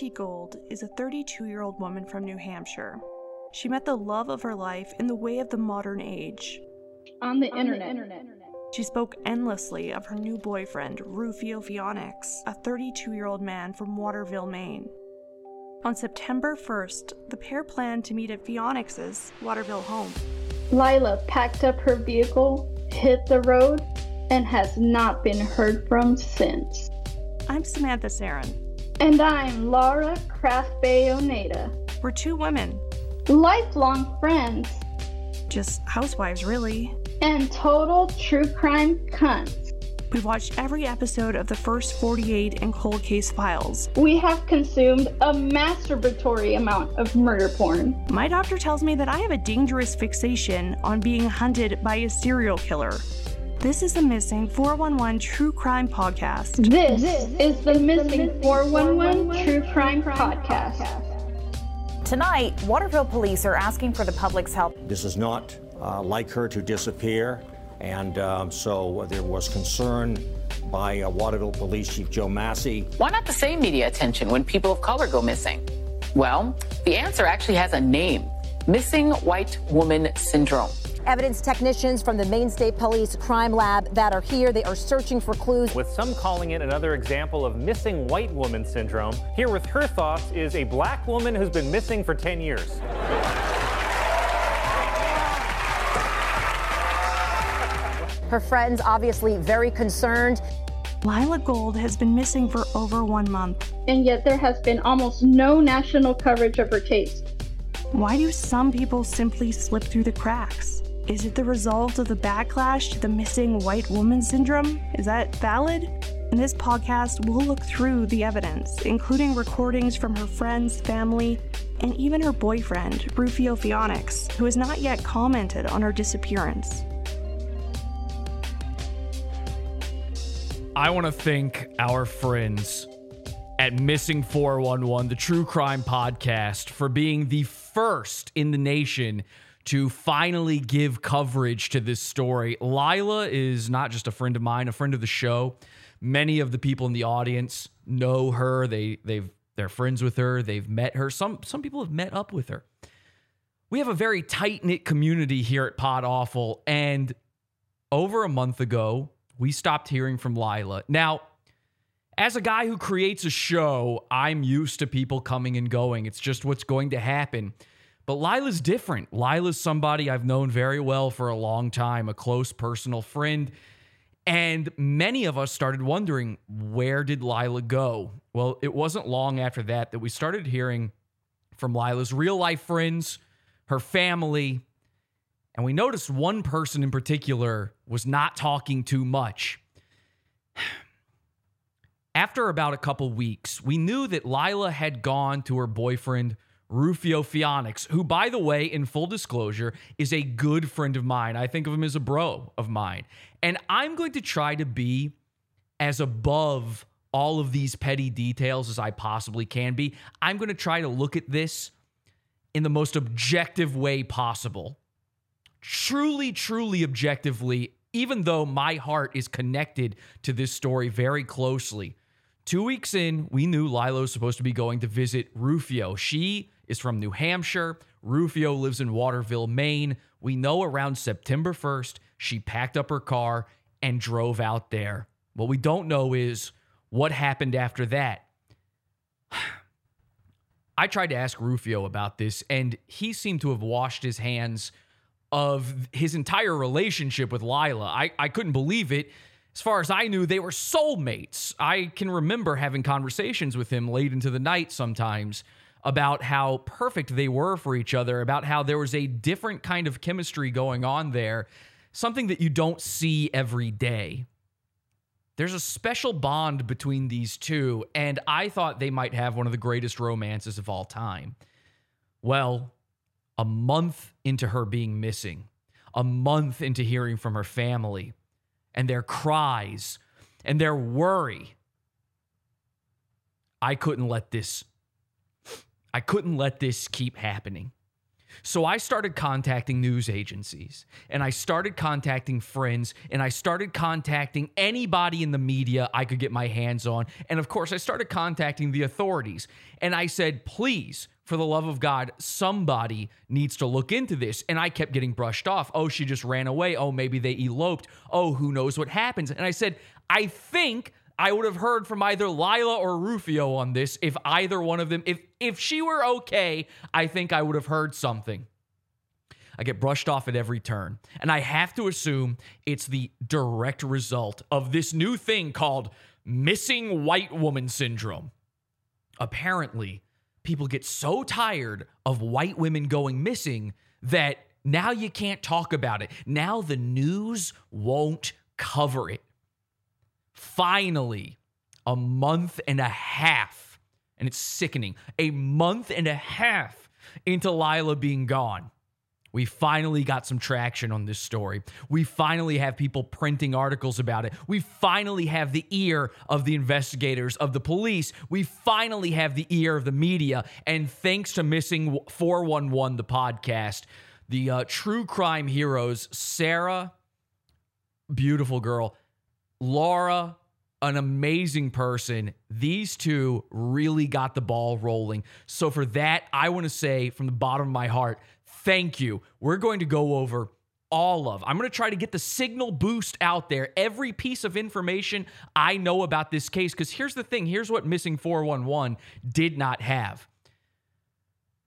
Lilah Gold is a 32 year old woman from New Hampshire. She met the love of her life in the way of the modern age. On the, internet. She spoke endlessly of her new boyfriend, Ruphio Phoenix, a 32 year old man from Waterville, Maine. On September 1st, the pair planned to meet at Phoenix's Waterville home. Lilah packed up her vehicle, hit the road, and has not been heard from since. I'm Samantha Saran. And I'm Laura Craftbay-Oneta. We're two women, Lifelong friends just housewives, really. and total true crime cunts. We've watched every episode of the first 48 and Cold Case Files. We have consumed a masturbatory amount of murder porn. My doctor tells me that I have a dangerous fixation on being hunted by a serial killer. This is the Missing 411 True Crime Podcast. This is the Missing 411 True Crime Podcast. Tonight, Waterville police are asking for the public's help. This is not uh, like her to disappear, and um, so there was concern by uh, Waterville Police Chief Joe Massey. Why not the same media attention when people of color go missing? Well, the answer actually has a name Missing White Woman Syndrome. Evidence technicians from the Maine State Police Crime Lab that are here, they are searching for clues. with some calling it another example of missing white woman syndrome. Here with her thoughts is a black woman who's been missing for 10 years. Her friends obviously very concerned. Lilah Gold has been missing for over one month. And yet there has been almost no national coverage of her case. Why do some people simply slip through the cracks? Is it the result of the backlash to the missing white woman syndrome? Is that valid? In this podcast, we'll look through the evidence, including recordings from her friends, family, and even her boyfriend, Ruphio Pheonix, who has not yet commented on her disappearance. I want to thank our friends at Missing 411, the true crime podcast, for being the first in the nation to finally give coverage to this story. Lilah is not just a friend of mine, a friend of the show. Many of the people in the audience know her. They they've they're friends with her. They've met her. Some some people have met up with her. We have a very tight-knit community here at Pod Awful and over a month ago, we stopped hearing from Lilah. Now, as a guy who creates a show, I'm used to people coming and going. It's just what's going to happen. But Lilah's different. Lilah's somebody I've known very well for a long time, a close personal friend. And many of us started wondering, where did Lilah go? Well, it wasn't long after that that we started hearing from Lilah's real life friends, her family, and we noticed one person in particular was not talking too much. After about a couple weeks, we knew that Lilah had gone to her boyfriend, Ruphio Pheonix, who, by the way, in full disclosure, is a good friend of mine. I think of him as a bro of mine. And I'm going to try to be as above all of these petty details as I possibly can be. I'm going to try to look at this in the most objective way possible truly, truly objectively, even though my heart is connected to this story very closely. Two weeks in, we knew Lilah was supposed to be going to visit Ruphio. She is from New Hampshire. Ruphio lives in Waterville, Maine. We know around September 1st, she packed up her car and drove out there. What we don't know is what happened after that. I tried to ask Ruphio about this, and he seemed to have washed his hands of his entire relationship with Lilah. I, I couldn't believe it. As far as I knew, they were soulmates. I can remember having conversations with him late into the night sometimes about how perfect they were for each other, about how there was a different kind of chemistry going on there, something that you don't see every day. There's a special bond between these two, and I thought they might have one of the greatest romances of all time. Well, a month into her being missing, a month into hearing from her family and their cries and their worry, I couldn't let this I couldn't let this keep happening. So I started contacting news agencies and I started contacting friends and I started contacting anybody in the media I could get my hands on. And of course, I started contacting the authorities. And I said, please, for the love of God, somebody needs to look into this. And I kept getting brushed off. Oh, she just ran away. Oh, maybe they eloped. Oh, who knows what happens. And I said, I think I would have heard from either Lilah or Ruphio on this if either one of them, if if she were okay, I think I would have heard something. I get brushed off at every turn. And I have to assume it's the direct result of this new thing called missing white woman syndrome. Apparently, people get so tired of white women going missing that now you can't talk about it. Now the news won't cover it finally, a month and a half, and it's sickening, a month and a half into Lilah being gone. We finally got some traction on this story. We finally have people printing articles about it. We finally have the ear of the investigators, of the police. We finally have the ear of the media. And thanks to Missing 411, the podcast, the uh, true crime heroes, Sarah, beautiful girl, Laura, an amazing person. These two really got the ball rolling. So, for that, I want to say from the bottom of my heart, thank you. We're going to go over all of. I'm going to try to get the signal boost out there. Every piece of information I know about this case. Because here's the thing here's what Missing 411 did not have.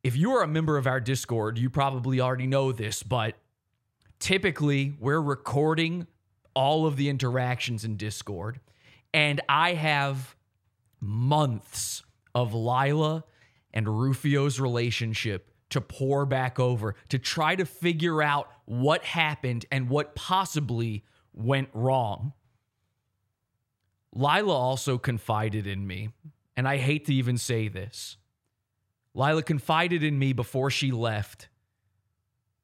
If you are a member of our Discord, you probably already know this, but typically we're recording all of the interactions in Discord. And I have months of Lilah and Ruphio's relationship to pour back over to try to figure out what happened and what possibly went wrong. Lilah also confided in me, and I hate to even say this. Lilah confided in me before she left.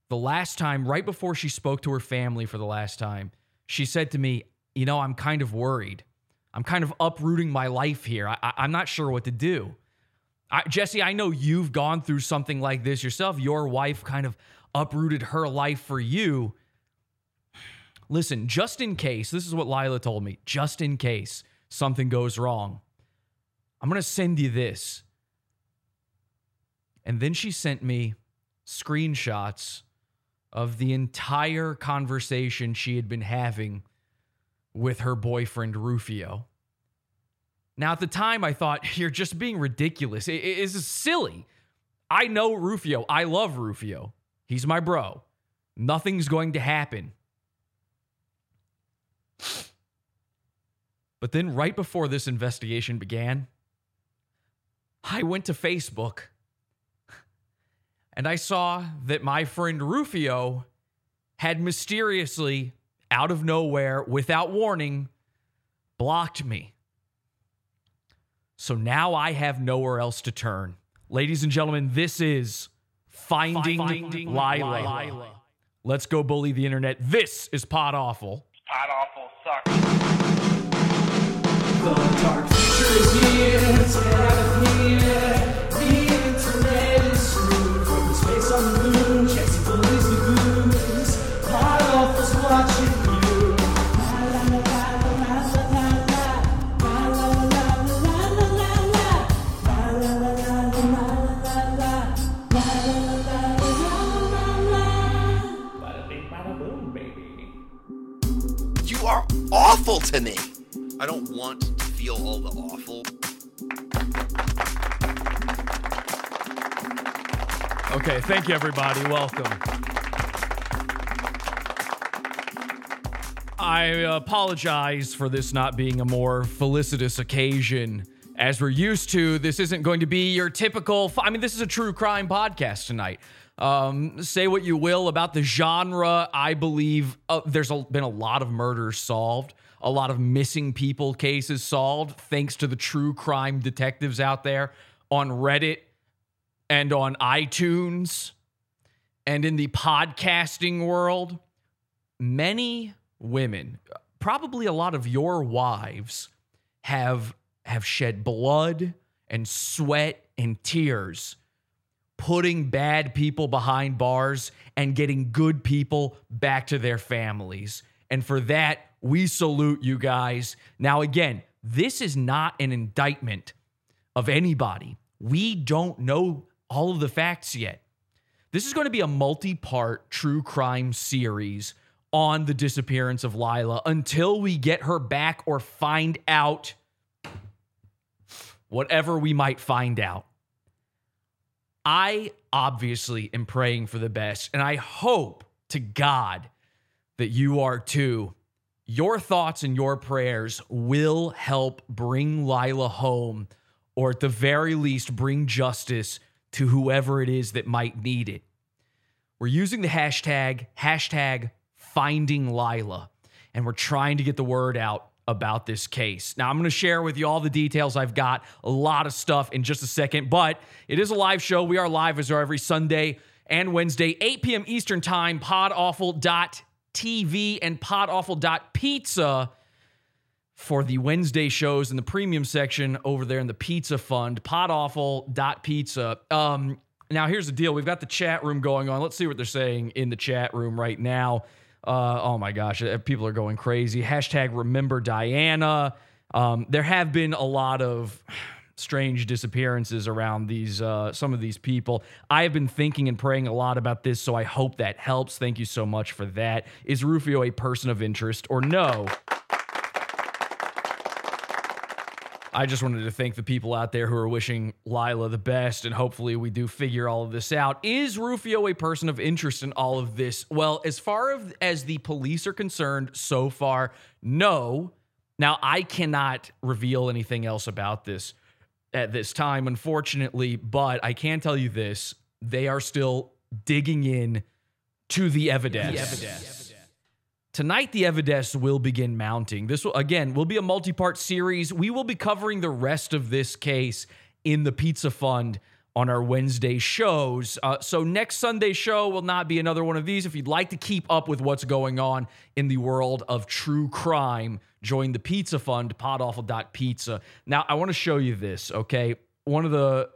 The last time, right before she spoke to her family for the last time, she said to me, You know, I'm kind of worried. I'm kind of uprooting my life here. I, am not sure what to do. I, Jesse, I know you've gone through something like this yourself. Your wife kind of uprooted her life for you. Listen, just in case, this is what Lilah told me, just in case something goes wrong, I'm going to send you this. And then she sent me screenshots of the entire conversation she had been having with her boyfriend Ruphio. Now, at the time, I thought, you're just being ridiculous. It, it, it's silly. I know Ruphio. I love Ruphio. He's my bro. Nothing's going to happen. But then, right before this investigation began, I went to Facebook and I saw that my friend Ruphio had mysteriously, out of nowhere, without warning, blocked me. So now I have nowhere else to turn. Ladies and gentlemen, this is Finding, Finding Lilah. Lilah. Let's go bully the internet. This is Pod Awful. Pod Awful sucks. The dark future is here. Let's get out of here. Awful to me. I don't want to feel all the awful. Okay, thank you, everybody. Welcome. I apologize for this not being a more felicitous occasion. As we're used to, this isn't going to be your typical. I mean, this is a true crime podcast tonight. Um, say what you will about the genre. I believe uh, there's a, been a lot of murders solved, a lot of missing people cases solved, thanks to the true crime detectives out there on Reddit and on iTunes and in the podcasting world. Many women, probably a lot of your wives, have have shed blood and sweat and tears putting bad people behind bars and getting good people back to their families. And for that, we salute you guys. Now, again, this is not an indictment of anybody. We don't know all of the facts yet. This is going to be a multi part true crime series on the disappearance of Lilah until we get her back or find out whatever we might find out. I obviously am praying for the best, and I hope to God that you are too. Your thoughts and your prayers will help bring Lilah home, or at the very least, bring justice to whoever it is that might need it. We're using the hashtag, hashtag finding Lilah, and we're trying to get the word out about this case. Now, I'm going to share with you all the details. I've got a lot of stuff in just a second, but it is a live show. We are live as are every Sunday and Wednesday, 8 p.m. Eastern Time, podawful.tv and podawful.pizza for the Wednesday shows in the premium section over there in the pizza fund, podawful.pizza. Um, now, here's the deal we've got the chat room going on. Let's see what they're saying in the chat room right now. Uh, oh my gosh, uh, people are going crazy. Hashtag remember Diana. Um, there have been a lot of strange disappearances around these uh, some of these people. I have been thinking and praying a lot about this, so I hope that helps. Thank you so much for that. Is Ruphio a person of interest or no? I just wanted to thank the people out there who are wishing Lilah the best, and hopefully we do figure all of this out. Is Ruphio a person of interest in all of this? Well, as far as the police are concerned, so far, no. Now, I cannot reveal anything else about this at this time, unfortunately, but I can tell you this they are still digging in to the evidence. The evidence. Tonight, the evidence will begin mounting. This will, again, will be a multi part series. We will be covering the rest of this case in the Pizza Fund on our Wednesday shows. Uh, so, next Sunday show will not be another one of these. If you'd like to keep up with what's going on in the world of true crime, join the Pizza Fund, podawful.pizza. Now, I want to show you this, okay? One of the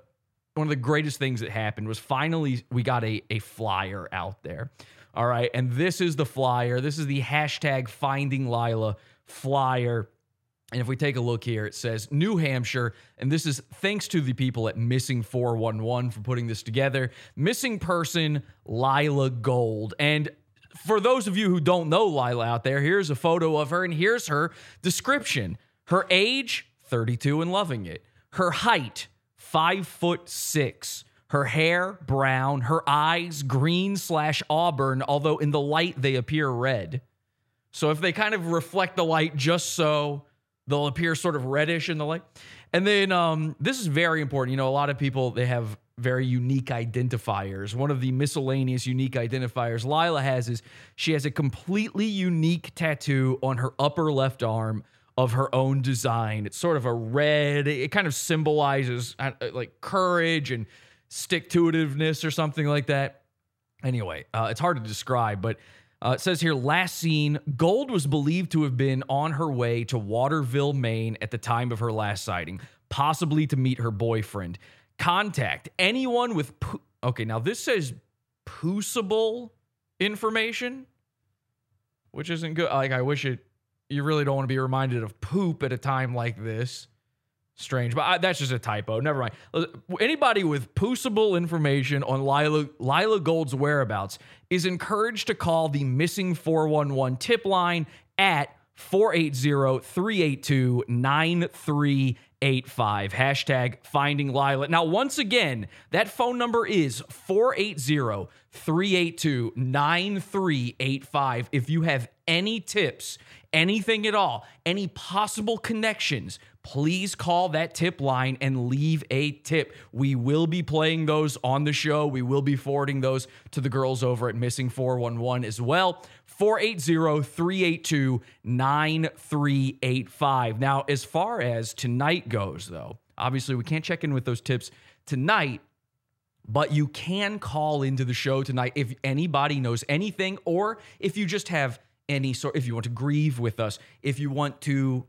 one of the greatest things that happened was finally we got a, a flyer out there. All right. And this is the flyer. This is the hashtag finding Lilah flyer. And if we take a look here, it says New Hampshire, and this is thanks to the people at Missing 411 for putting this together. Missing person Lilah Gold. And for those of you who don't know Lilah out there, here's a photo of her, and here's her description. Her age, 32 and loving it. Her height, five foot six. Her hair, brown. Her eyes, green slash auburn, although in the light they appear red. So if they kind of reflect the light just so, they'll appear sort of reddish in the light. And then um, this is very important. You know, a lot of people, they have very unique identifiers. One of the miscellaneous unique identifiers Lilah has is she has a completely unique tattoo on her upper left arm of her own design. It's sort of a red, it kind of symbolizes uh, like courage and stick to itiveness or something like that. Anyway, uh, it's hard to describe, but uh, it says here last seen, Gold was believed to have been on her way to Waterville, Maine at the time of her last sighting, possibly to meet her boyfriend. Contact anyone with. Po- okay, now this says poosable information, which isn't good. Like, I wish it. You really don't want to be reminded of poop at a time like this strange, but I, that's just a typo. Never mind. Anybody with poosable information on Lilah, Lilah Gold's whereabouts is encouraged to call the missing 411 tip line at 480-382-9385. Hashtag finding Lilah. Now, once again, that phone number is 480-382-9385. If you have any tips, anything at all, any possible connections, please call that tip line and leave a tip. We will be playing those on the show. We will be forwarding those to the girls over at Missing 411 as well. 480 382 9385. Now, as far as tonight goes, though, obviously we can't check in with those tips tonight. But you can call into the show tonight if anybody knows anything, or if you just have any sort, if you want to grieve with us, if you want to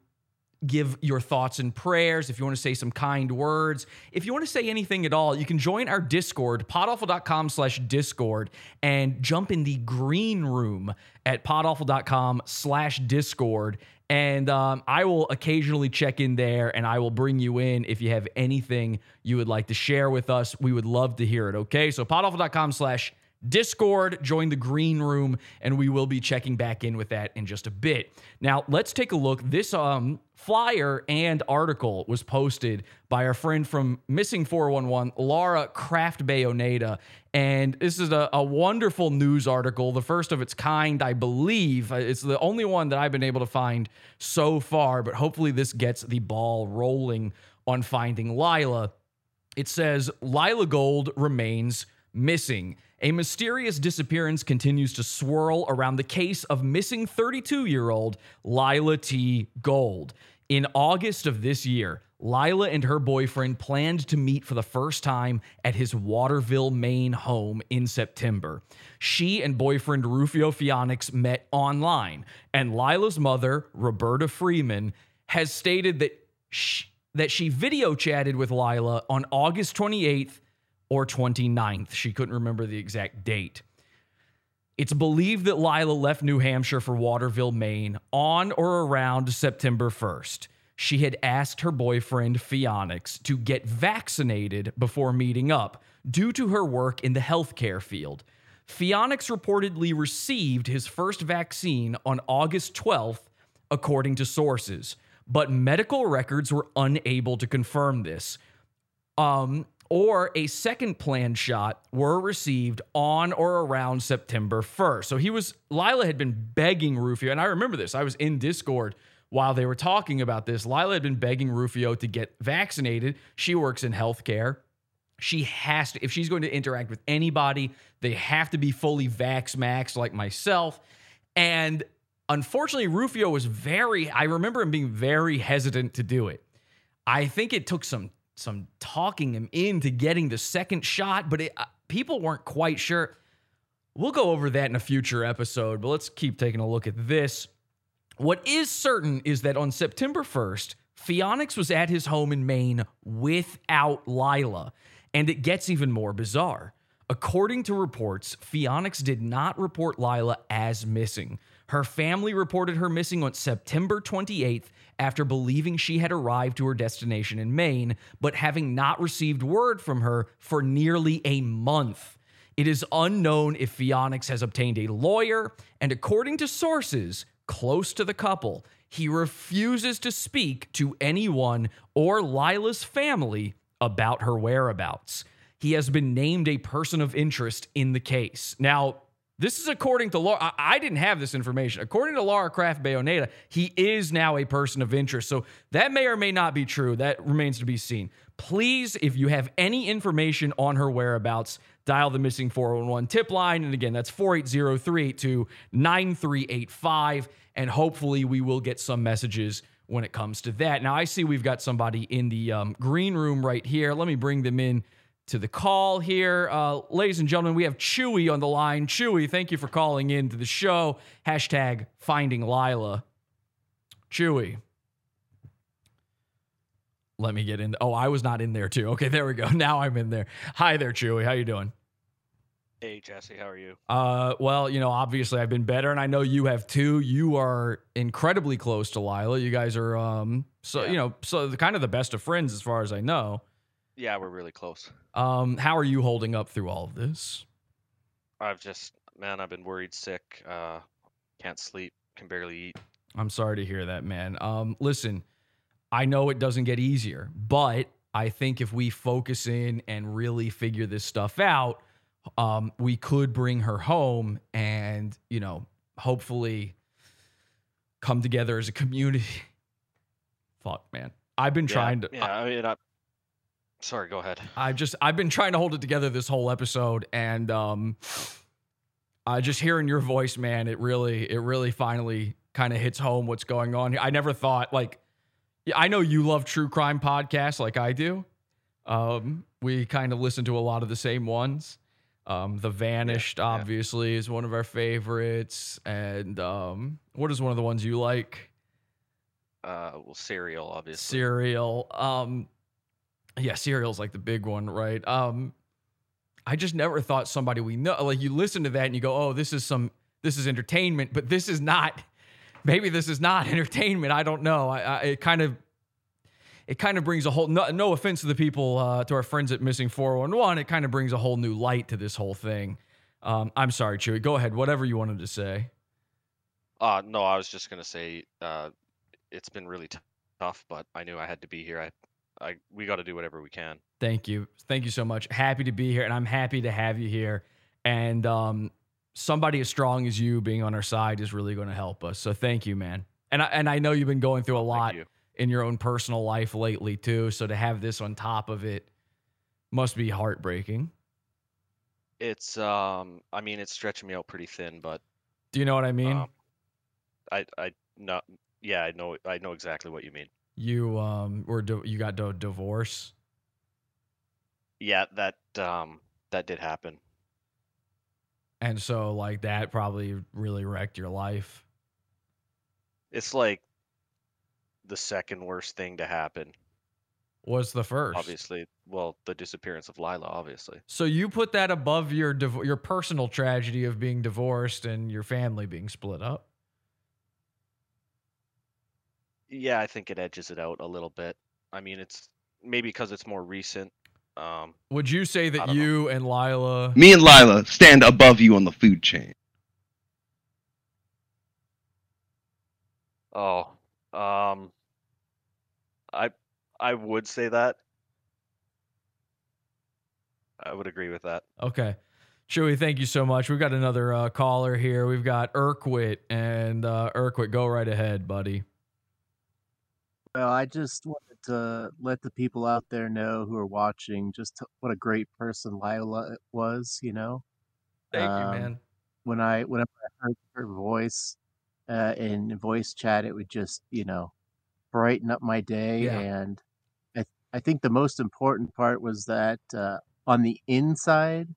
give your thoughts and prayers, if you want to say some kind words, if you want to say anything at all, you can join our Discord, podawful.com slash Discord, and jump in the green room at podawful.com slash Discord. And um, I will occasionally check in there and I will bring you in if you have anything you would like to share with us. We would love to hear it. Okay. So podawful.com slash Discord, join the green room, and we will be checking back in with that in just a bit. Now, let's take a look. This um, flyer and article was posted by our friend from Missing 411, Laura Craftbay-Oneta. And this is a, a wonderful news article, the first of its kind, I believe. It's the only one that I've been able to find so far, but hopefully this gets the ball rolling on finding Lilah. It says Lilah Gold remains missing. A mysterious disappearance continues to swirl around the case of missing 32 year old Lilah T. Gold. In August of this year, Lilah and her boyfriend planned to meet for the first time at his Waterville, Maine home in September. She and boyfriend Ruphio Pheonix met online, and Lilah's mother, Roberta Freeman, has stated that she, that she video chatted with Lilah on August 28th or 29th. She couldn't remember the exact date. It's believed that Lilah left New Hampshire for Waterville, Maine on or around September 1st. She had asked her boyfriend, Phoenix, to get vaccinated before meeting up due to her work in the healthcare field. Phoenix reportedly received his first vaccine on August 12th, according to sources, but medical records were unable to confirm this. Um, or a second planned shot were received on or around September 1st. So he was, Lilah had been begging Ruphio, and I remember this. I was in Discord while they were talking about this. Lilah had been begging Ruphio to get vaccinated. She works in healthcare. She has to, if she's going to interact with anybody, they have to be fully vax max like myself. And unfortunately, Ruphio was very, I remember him being very hesitant to do it. I think it took some some talking him into getting the second shot, but it, uh, people weren't quite sure. We'll go over that in a future episode, but let's keep taking a look at this. What is certain is that on September 1st, Phoenix was at his home in Maine without Lilah, and it gets even more bizarre. According to reports, Phoenix did not report Lilah as missing. Her family reported her missing on September 28th after believing she had arrived to her destination in Maine, but having not received word from her for nearly a month. It is unknown if Phoenix has obtained a lawyer, and according to sources close to the couple, he refuses to speak to anyone or Lilah's family about her whereabouts. He has been named a person of interest in the case. Now, this is according to Laura. I, I didn't have this information. According to Laura Craftbay-Oneta, he is now a person of interest. So that may or may not be true. That remains to be seen. Please, if you have any information on her whereabouts, dial the missing 411 tip line. And again, that's 480 382 9385. And hopefully, we will get some messages when it comes to that. Now, I see we've got somebody in the um, green room right here. Let me bring them in to the call here. Uh, ladies and gentlemen, we have Chewy on the line. Chewy, thank you for calling in to the show. Hashtag finding Lilah. Chewy. Let me get in. Oh, I was not in there too. Okay, there we go. Now I'm in there. Hi there, Chewy. How you doing? Hey, Jesse. How are you? Uh, well, you know, obviously I've been better, and I know you have too. You are incredibly close to Lilah. You guys are, um, so Yeah. you know, so the, kind of the best of friends as far as I know. Yeah, we're really close. Um, how are you holding up through all of this? I've just, man, I've been worried sick. Uh, can't sleep, can barely eat. I'm sorry to hear that, man. Um, listen, I know it doesn't get easier, but I think if we focus in and really figure this stuff out, um, we could bring her home and, you know, hopefully come together as a community. Fuck, man. I've been Yeah, trying to. Yeah, I mean, I, sorry, go ahead. I've just I've been trying to hold it together this whole episode and um I just hearing your voice man it really it really finally kind of hits home what's going on here. I never thought like I know you love true crime podcasts like I do. Um we kind of listen to a lot of the same ones. Um The Vanished obviously is one of our favorites and um what is one of the ones you like? Uh, well, Serial, obviously. Serial. Um, yeah, Serial's like the big one, right? Um, I just never thought somebody we know, like you listen to that and you go, oh, this is some, this is entertainment, but this is not. Maybe this is not entertainment. I don't know. I, I it kind of, it kind of brings a whole. No, no offense to the people, uh, to our friends at Missing Four One One. It kind of brings a whole new light to this whole thing. Um, I'm sorry, Chewy. Go ahead. Whatever you wanted to say. Uh, no, I was just gonna say, uh, it's been really t- tough, but I knew I had to be here. I, I, we got to do whatever we can. Thank you. Thank you so much. Happy to be here, and I'm happy to have you here. And um, somebody as strong as you being on our side is really going to help us. So thank you, man. And I, and I know you've been going through a lot you. in your own personal life lately too. So to have this on top of it must be heartbreaking. It's, um, I mean, it's stretching me out pretty thin, but Do you know what I mean? Um, I, I, not, yeah, I know, I know exactly what you mean. You um were di- you got a divorce. Yeah, that, um, that did happen. And so like that probably really wrecked your life. It's like the second worst thing to happen. Was the first? Obviously, well, the disappearance of Lilah, obviously. So you put that above your div- your personal tragedy of being divorced and your family being split up. Yeah, I think it edges it out a little bit. I mean, it's maybe because it's more recent. Um, Would you say that don't know. you and Lilah Me and Lilah stand above you on the food chain. oh, um, I I would say that. I would agree with that. Okay. Chewy, thank you so much. We've got another uh, caller here. We've got Urquit, and uh, Urquit, go right ahead, buddy. Well, I just wanted to let the people out there know who are watching just what a great person Lilah was. You know, Thank Um, you, man. when I whenever I heard her voice uh, in voice chat, it would just you know brighten up my day. Yeah. And I I think the most important part was that uh, on the inside,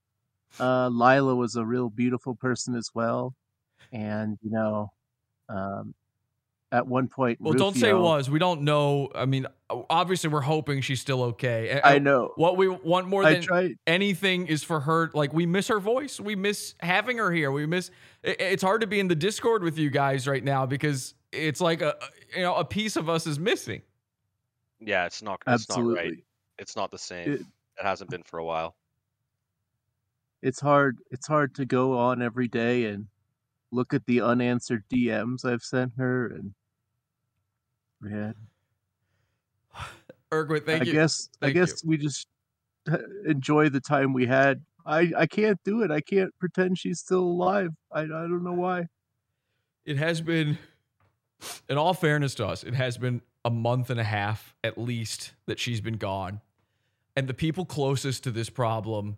uh, Lilah was a real beautiful person as well. And you know, um, at one point, Well, don't say Ruphio- was. We don't know. I mean, obviously, we're hoping she's still okay. And- I know. What we want more than tried- anything is for her. Like, we miss her voice. We miss having her here. We miss. it- It's hard to be in the Discord with you guys right now because it's like a you know a piece of us is missing. Yeah, it's not. It's not right. Absolutely. It's not the same. It- it hasn't been for a while. it's hard it's hard to go on every day and look at the unanswered DMs I've sent her and yeah Urquit, thank you. I you. guess I Thank you. guess we just uh, enjoy the time we had. I I can't do it. I can't pretend she's still alive. I I don't know why. it has been in all fairness to us it has been a month and a half at least that she's been gone and the people closest to this problem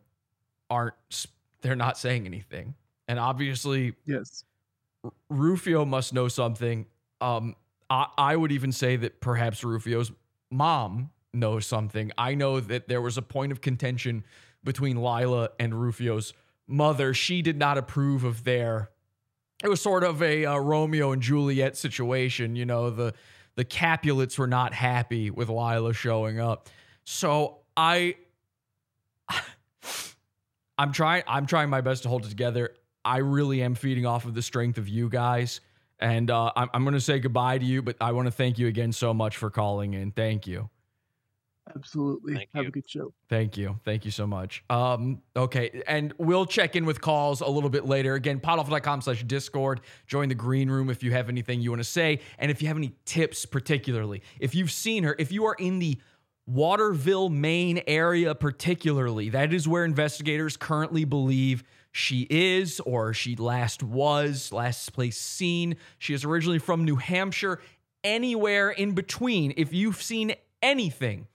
aren't they're not saying anything and obviously Yes. Ruphio must know something um I, would even say that perhaps ruphio's mom knows something i know that there was a point of contention between lilah and ruphio's mother she did not approve of their it was sort of a uh, Romeo and Juliet situation. You know, the the Capulets were not happy with Lilah showing up. So I, I'm trying. I'm trying my best to hold it together. I really am feeding off of the strength of you guys, and uh, I'm, I'm going to say goodbye to you. But I want to thank you again so much for calling in. Thank you. Absolutely. Thank Have you. a good show. Thank you. Thank you so much. Um, okay. And we'll check in with calls a little bit later. Again, podawful.com slash discord. Join the green room if you have anything you want to say. And if you have any tips, particularly, if you've seen her, if you are in the Waterville, Maine area, particularly, that is where investigators currently believe she is or she last was, last place seen. She is originally from New Hampshire. Anywhere in between, if you've seen anything,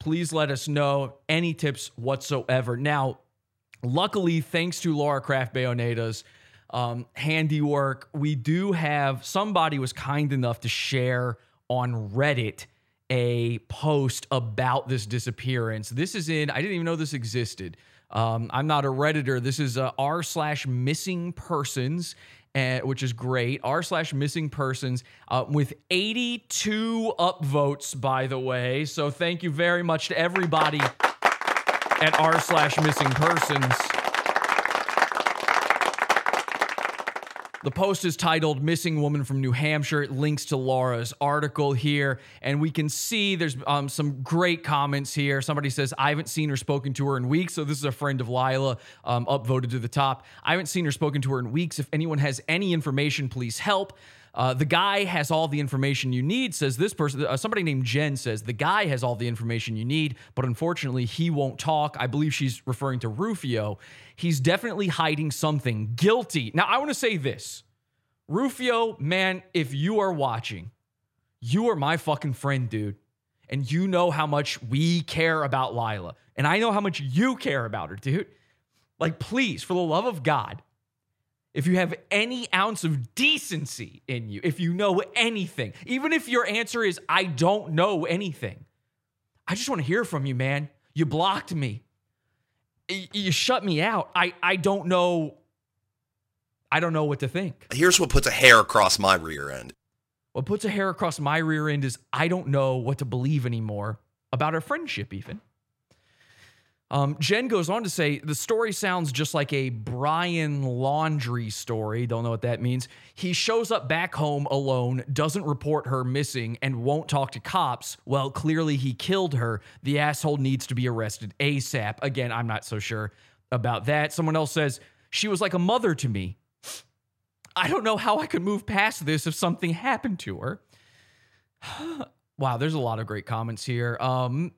please let us know any tips whatsoever. Now, luckily, thanks to Laura Craftbay-Oneta's um, handiwork, we do have somebody was kind enough to share on Reddit a post about this disappearance. This is in, I didn't even know this existed. Um, I'm not a Redditor. This is uh, r slash missing persons. uh, which is great. R slash missing persons uh, with 82 upvotes, by the way. So thank you very much to everybody at r slash missing persons. The post is titled Missing Woman from New Hampshire. It links to Laura's article here. And we can see there's um, some great comments here. Somebody says, I haven't seen or spoken to her in weeks. So this is a friend of Lilah, um, upvoted to the top. I haven't seen or spoken to her in weeks. If anyone has any information, please help. Uh, the guy has all the information you need, says this person. Uh, somebody named Jen says the guy has all the information you need, but unfortunately, he won't talk. I believe she's referring to Ruphio. He's definitely hiding something guilty. Now, I want to say this Ruphio, man, if you are watching, you are my fucking friend, dude. And you know how much we care about Lilah. And I know how much you care about her, dude. Like, please, for the love of God, if you have any ounce of decency in you, if you know anything, even if your answer is, I don't know anything, I just want to hear from you, man. You blocked me. You shut me out. I, I don't know. I don't know what to think. Here's what puts a hair across my rear end. What puts a hair across my rear end is I don't know what to believe anymore about our friendship, even. Um, Jen goes on to say the story sounds just like a Brian Laundrie story. Don't know what that means. He shows up back home alone, doesn't report her missing, and won't talk to cops. Well, clearly he killed her. The asshole needs to be arrested ASAP. Again, I'm not so sure about that. Someone else says she was like a mother to me. I don't know how I could move past this if something happened to her. wow, there's a lot of great comments here. Um,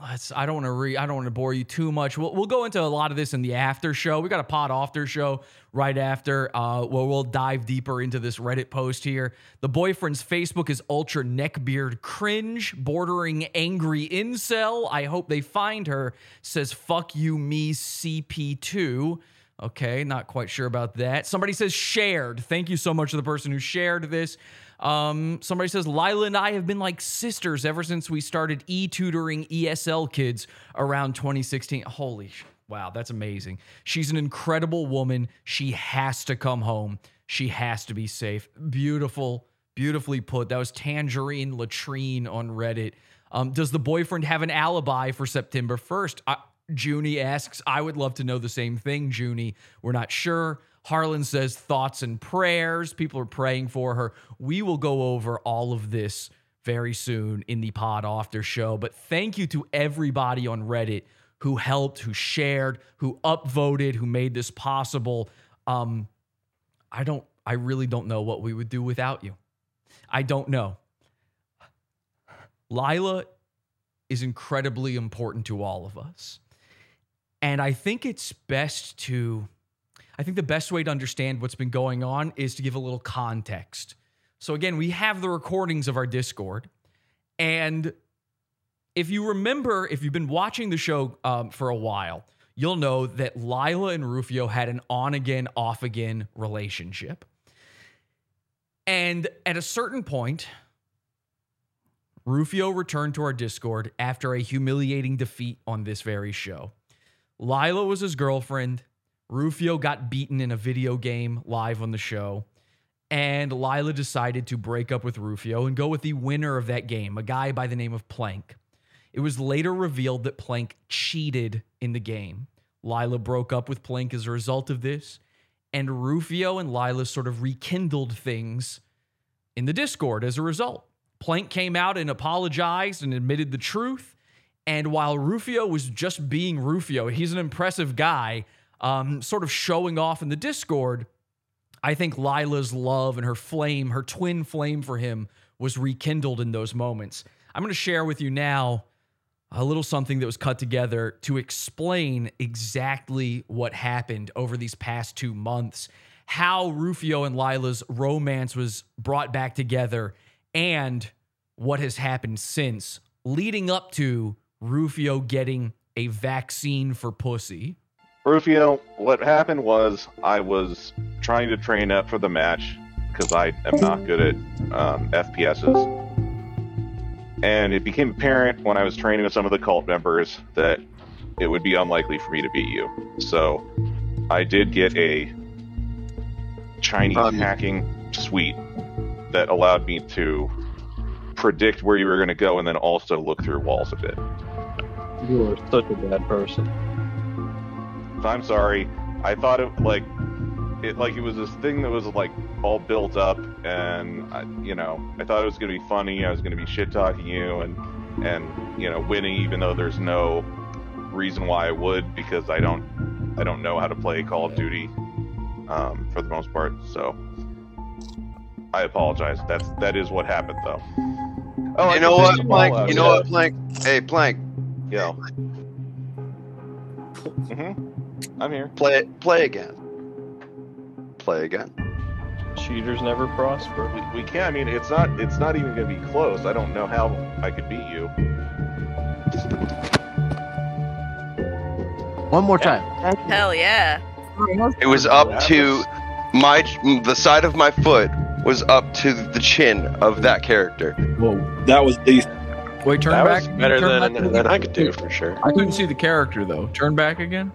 I don't want to re, I don't want to bore you too much. We'll, we'll go into a lot of this in the after show. We got a pod after show right after, uh, where we'll dive deeper into this Reddit post here. The boyfriend's Facebook is ultra neckbeard cringe, bordering angry incel. I hope they find her. Says fuck you, me CP2. Okay, not quite sure about that. Somebody says shared. Thank you so much to the person who shared this. Um, somebody says Lilah and I have been like sisters ever since we started e-tutoring ESL kids around 2016. Holy sh- wow, that's amazing. She's an incredible woman. She has to come home. She has to be safe. Beautiful, beautifully put. That was Tangerine Latrine on Reddit. Um, does the boyfriend have an alibi for September 1st? I, Junie asks, I would love to know the same thing, Junie. We're not sure. Harlan says thoughts and prayers. People are praying for her. We will go over all of this very soon in the pod after show. But thank you to everybody on Reddit who helped, who shared, who upvoted, who made this possible. Um, I don't, I really don't know what we would do without you. I don't know. Lilah is incredibly important to all of us. And I think it's best to, I think the best way to understand what's been going on is to give a little context. So, again, we have the recordings of our Discord. And if you remember, if you've been watching the show um, for a while, you'll know that Lilah and Ruphio had an on again, off again relationship. And at a certain point, Ruphio returned to our Discord after a humiliating defeat on this very show. Lilah was his girlfriend. Ruphio got beaten in a video game live on the show. And Lilah decided to break up with Ruphio and go with the winner of that game, a guy by the name of Plank. It was later revealed that Plank cheated in the game. Lilah broke up with Plank as a result of this, and Ruphio and Lilah sort of rekindled things in the Discord as a result. Plank came out and apologized and admitted the truth. And while Ruphio was just being Ruphio, he's an impressive guy, um, sort of showing off in the Discord. I think Lilah's love and her flame, her twin flame for him, was rekindled in those moments. I'm going to share with you now a little something that was cut together to explain exactly what happened over these past two months, how Ruphio and Lilah's romance was brought back together, and what has happened since, leading up to Ruphio getting a vaccine for pussy. Ruphio, what happened was I was trying to train up for the match because I am not good at um, FPSs. And it became apparent when I was training with some of the cult members that it would be unlikely for me to beat you. So I did get a Chinese hacking suite that allowed me to predict where you were going to go and then also look through walls a bit. You are such a bad person. I'm sorry. I thought it like it like it was this thing that was like all built up, and I, you know I thought it was gonna be funny. I was gonna be shit talking you and and you know winning, even though there's no reason why I would because I don't I don't know how to play Call of Duty um, for the most part. So I apologize. That's that is what happened though. Oh, you know what, Plank? You know yeah. what, Plank? Hey, Plank. Yo. hmm I'm here. Play play again. Play again. Cheaters never prosper. We, we can't. I mean, it's not. It's not even going to be close. I don't know how I could beat you. One more time. Hell yeah. It was up to my the side of my foot was up to the chin of that character. Well, that was decent. Wait, turn That back. was better turn than- back than I could do, for sure. I couldn't see the character though. Turn back again.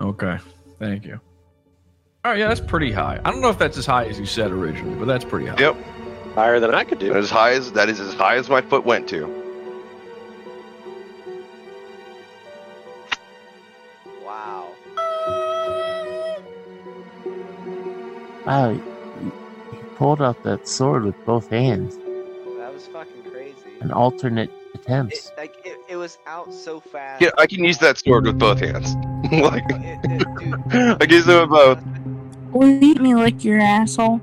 Okay, thank you. All right, yeah, that's pretty high. I don't know if that's as high as you said originally, but that's pretty high. Yep. Higher than I could do. As high as that is as high as my foot went to. Wow. Wow, you, you pulled out that sword with both hands That was fucking crazy. An alternate attempts. It, like it, it was out so fast. Yeah, I can use that sword with both hands. like, I can use it with both. Will you let me lick your asshole?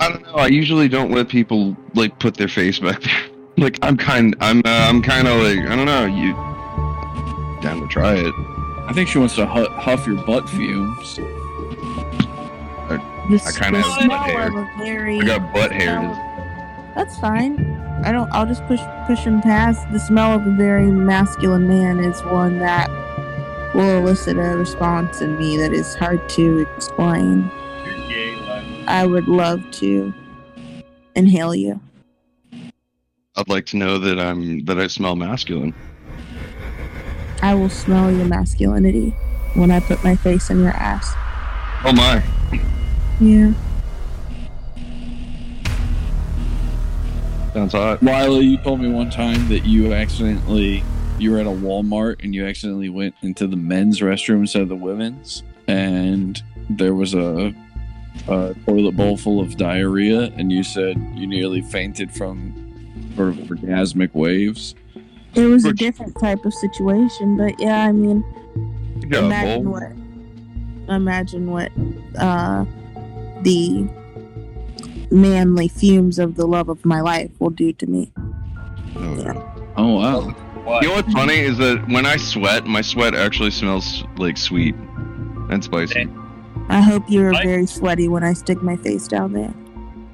I don't know. I usually don't let people like put their face back there. Like I'm kind, I'm, uh, I'm kind of like I don't know. You down to try it? I think she wants to hu- huff your butt fumes. I, I kind of have butt hair. very. I got butt hair. That's fine. I don't. I'll just push push him past. The smell of a very masculine man is one that will elicit a response in me that is hard to explain. I would love to inhale you. I'd like to know that I'm that I smell masculine. I will smell your masculinity when I put my face in your ass. Oh my! Yeah. Sounds hot. Lilah, you told me one time that you accidentally you were at a Walmart and you accidentally went into the men's restroom instead of the women's, and there was a, a toilet bowl full of diarrhea, and you said you nearly fainted from sort of orgasmic waves. It was a different type of situation, but yeah, I mean, imagine what, imagine what, uh, the manly fumes of the love of my life will do to me. Oh, oh wow! You know what's funny is that when I sweat, my sweat actually smells like sweet and spicy. I hope you're very sweaty when I stick my face down there.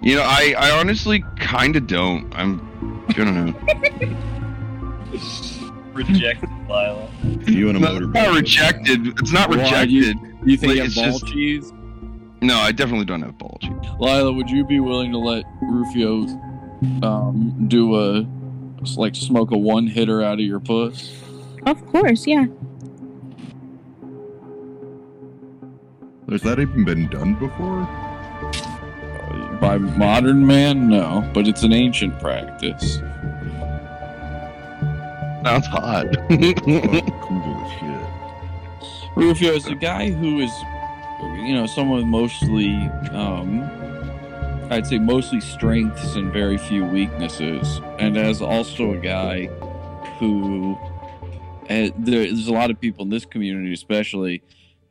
You know, I, I honestly kind of don't. I'm, I don't know. Rejected, Lilah. You and a motor. Not rejected. It's not Why, rejected. you- you think you Like, have it's ball just- cheese? No, I definitely don't have ball cheese. Lilah, would you be willing to let Ruphio um, do a like smoke a one hitter out of your puss? Of course, yeah. Has that even been done before? By modern man, no, but it's an ancient practice. Sounds hot. cool as shit. Ruphio is a guy who is, you know, someone with mostly, um, I'd say mostly strengths and very few weaknesses, and as also a guy who, uh, there's a lot of people in this community, especially,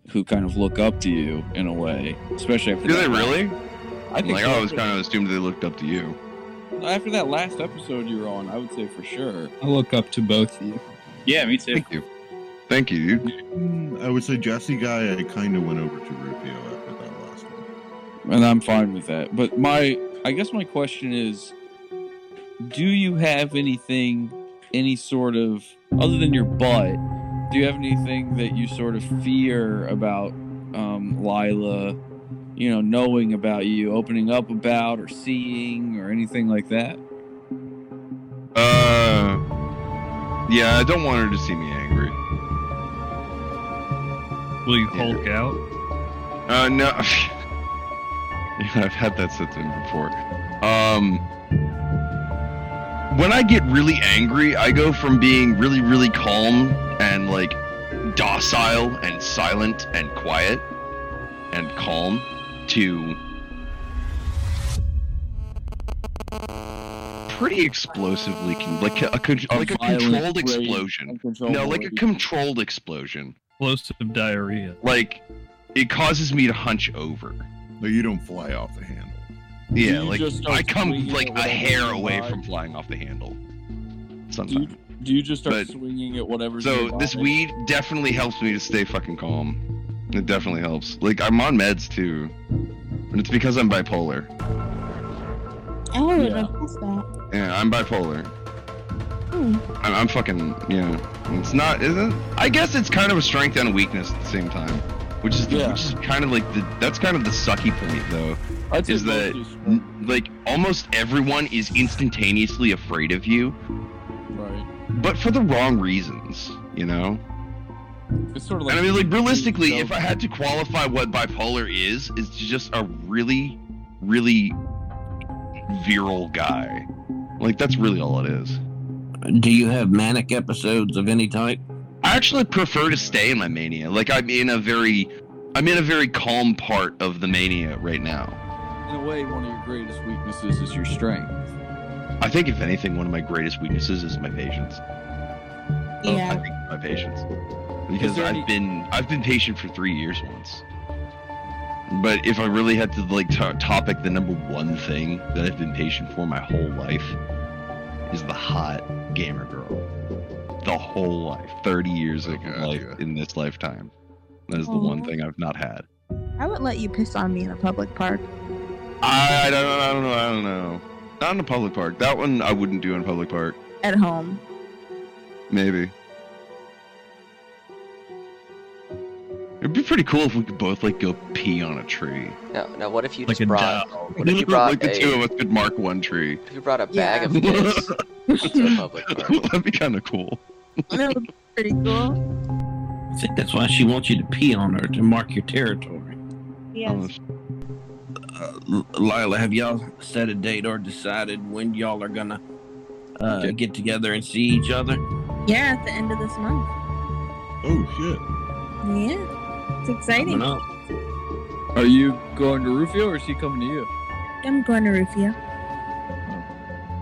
who kind of look up to you in a way, especially after. Do that they last- really? I think like so. I was kind of assumed they looked up to you. After that last episode you were on, I would say for sure. I look up to both of you. Yeah, me too. Thank you. Thank you. Mm, I would say Jesse guy. I kind of went over to Ruphio after that last one. and I'm fine with that. But my, I guess my question is, do you have anything, any sort of, other than your butt, do you have anything that you sort of fear about um, Lilah, you know, knowing about you, opening up about, or seeing, or anything like that? Uh, yeah, I don't want her to see me angry. Will you Hulk out? Uh, no. I've had that symptom before. Um, when I get really angry, I go from being really, really calm and like docile and silent and quiet and calm to pretty explosively, con- like a, a con- A like a controlled explosion. No, like a controlled explosion. Explosive diarrhea. Like it causes me to hunch over. But you don't fly off the handle. Yeah, you like just I come like a hair away from flying off the handle. Do you, Sometimes. do you just start But- swinging at whatever's in So this body? weed definitely helps me to stay fucking calm. It definitely helps. Like I'm on meds too, and it's because I'm bipolar. Oh, Yeah. that's that. Yeah, I'm bipolar. Hmm. I'm, I'm fucking yeah. It's not. Isn't? I guess it's kind of a strength and a weakness at the same time, which is the, Yeah. which is kind of like the that's kind of the sucky point though. I'd Is that like almost everyone is instantaneously afraid of you, Right. but for the wrong reasons. You know. It's sort of like. And I mean, like realistically, if I had to qualify what bipolar is, it's just a really, really virile guy. Like that's really all it is. Do you have manic episodes of any type? I actually prefer to stay in my mania. Like I'm in a very, I'm in a very calm part of the mania right now. In a way, one of your greatest weaknesses is your strength. I think if anything, one of my greatest weaknesses is my patience. Oh, I Yeah. think my patience. Because I've any- been I've been patient for three years once. But if I really had to like to topic the number one thing that I've been patient for my whole life is the hot gamer girl. The whole life, thirty years of life in this lifetime. That is the one thing I've not had. I wouldn't let you piss on me in a public park. I, I don't know. I don't know. I don't know. Not in a public park. That one I wouldn't do in a public park. At home. Maybe. It'd be pretty cool if we could both like go pee on a tree. No, now what if you Like just a brought? dog. What if you brought like the a? two of us could mark one tree. If you brought a bag of Yeah. piss to a public park. That'd be kind of cool. That would be pretty cool. I think that's why she wants you to pee on her to mark your territory. Yes. Uh, Lilah, have y'all set a date or decided when y'all are gonna uh, get together and see each other? Yeah, at the end of this month. Oh shit. Yeah. It's exciting. Are you going to Ruphio or is he coming to you? I'm going to Ruphio.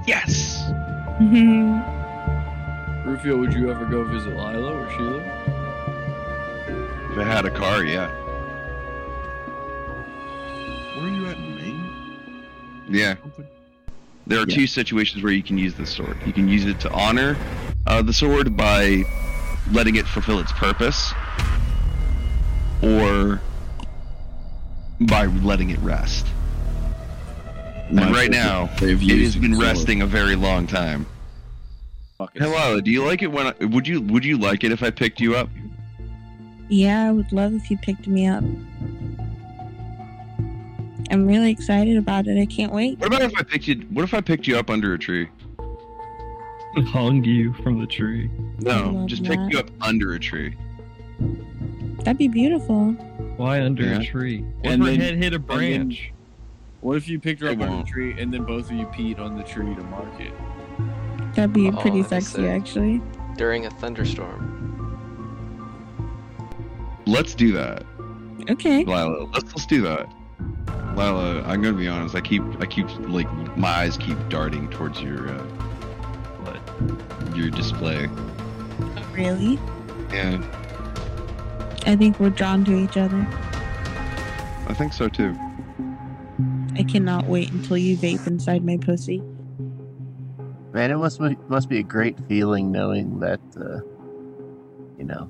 Yes. Ruphio, would you ever go visit Lilah or Sheila? If I had a car, yeah. Where are you at in Maine? Yeah. There are two situations where you can use this sword. You can use it to honor uh, the sword by letting it fulfill its purpose, or by letting it rest. My and right now, it has been resting a very long time. Hello, do you like it when? I, would you Would you like it if I picked you up? Yeah, I would love if you picked me up. I'm really excited about it. I can't wait. What about if I picked you? What if I picked you up under a tree? Hung you from the tree. No, love just pick you up under a tree. That'd be beautiful. Why under Yeah. a tree? What And if her then- head hit a branch? What if you picked her up on a tree and then both of you peed on the tree to mark it? That'd be Oh, pretty sexy, sick. actually. During a thunderstorm. Let's do that, Okay. Lilah. Let's let's do that. Lilah, I'm gonna be honest. I keep I keep like my eyes keep darting towards your uh, what your display. Really? Yeah, I think we're drawn to each other. I think so too. I cannot wait until you vape inside my pussy. Man, it must be, must be a great feeling knowing that, uh, you know,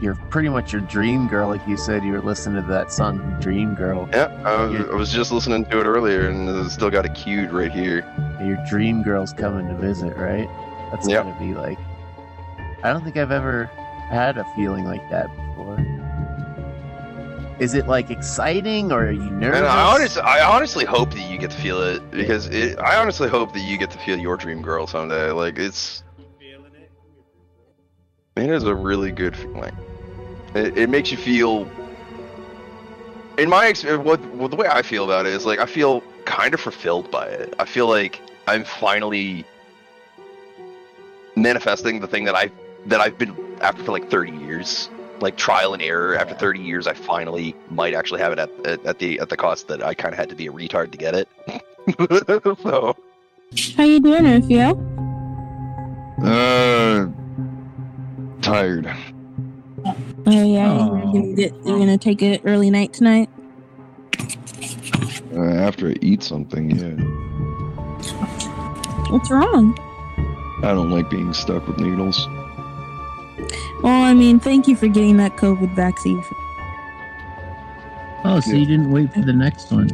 you're pretty much your dream girl. Like you said, you were listening to that song, Dream Girl. Yeah, I was, I was just listening to it earlier, and it's still got it queued right here. Your dream girl's coming to visit, right? That's Yep. gonna be like. I don't think I've ever had a feeling like that before. Is it like exciting or are you nervous? And I honestly, I honestly hope that you get to feel it because it, I honestly hope that you get to feel your dream girl someday. Like it's, it is a really good feeling. It, it makes you feel in my experience, what, what the way I feel about it is like I feel kind of fulfilled by it. I feel like I'm finally manifesting the thing that I that I've been after for like 30 years, like trial and error. After 30 years, I finally might actually have it at at, at the at the cost that I kind of had to be a retard to get it. so How you doing, Ruphio? Uh, tired. Oh yeah, you're gonna, get, you're gonna take an early night tonight. Uh, after I eat something, yeah. What's wrong? I don't like being stuck with needles. Well, I mean, thank you for getting that COVID vaccine. Oh, so you didn't wait for the next one.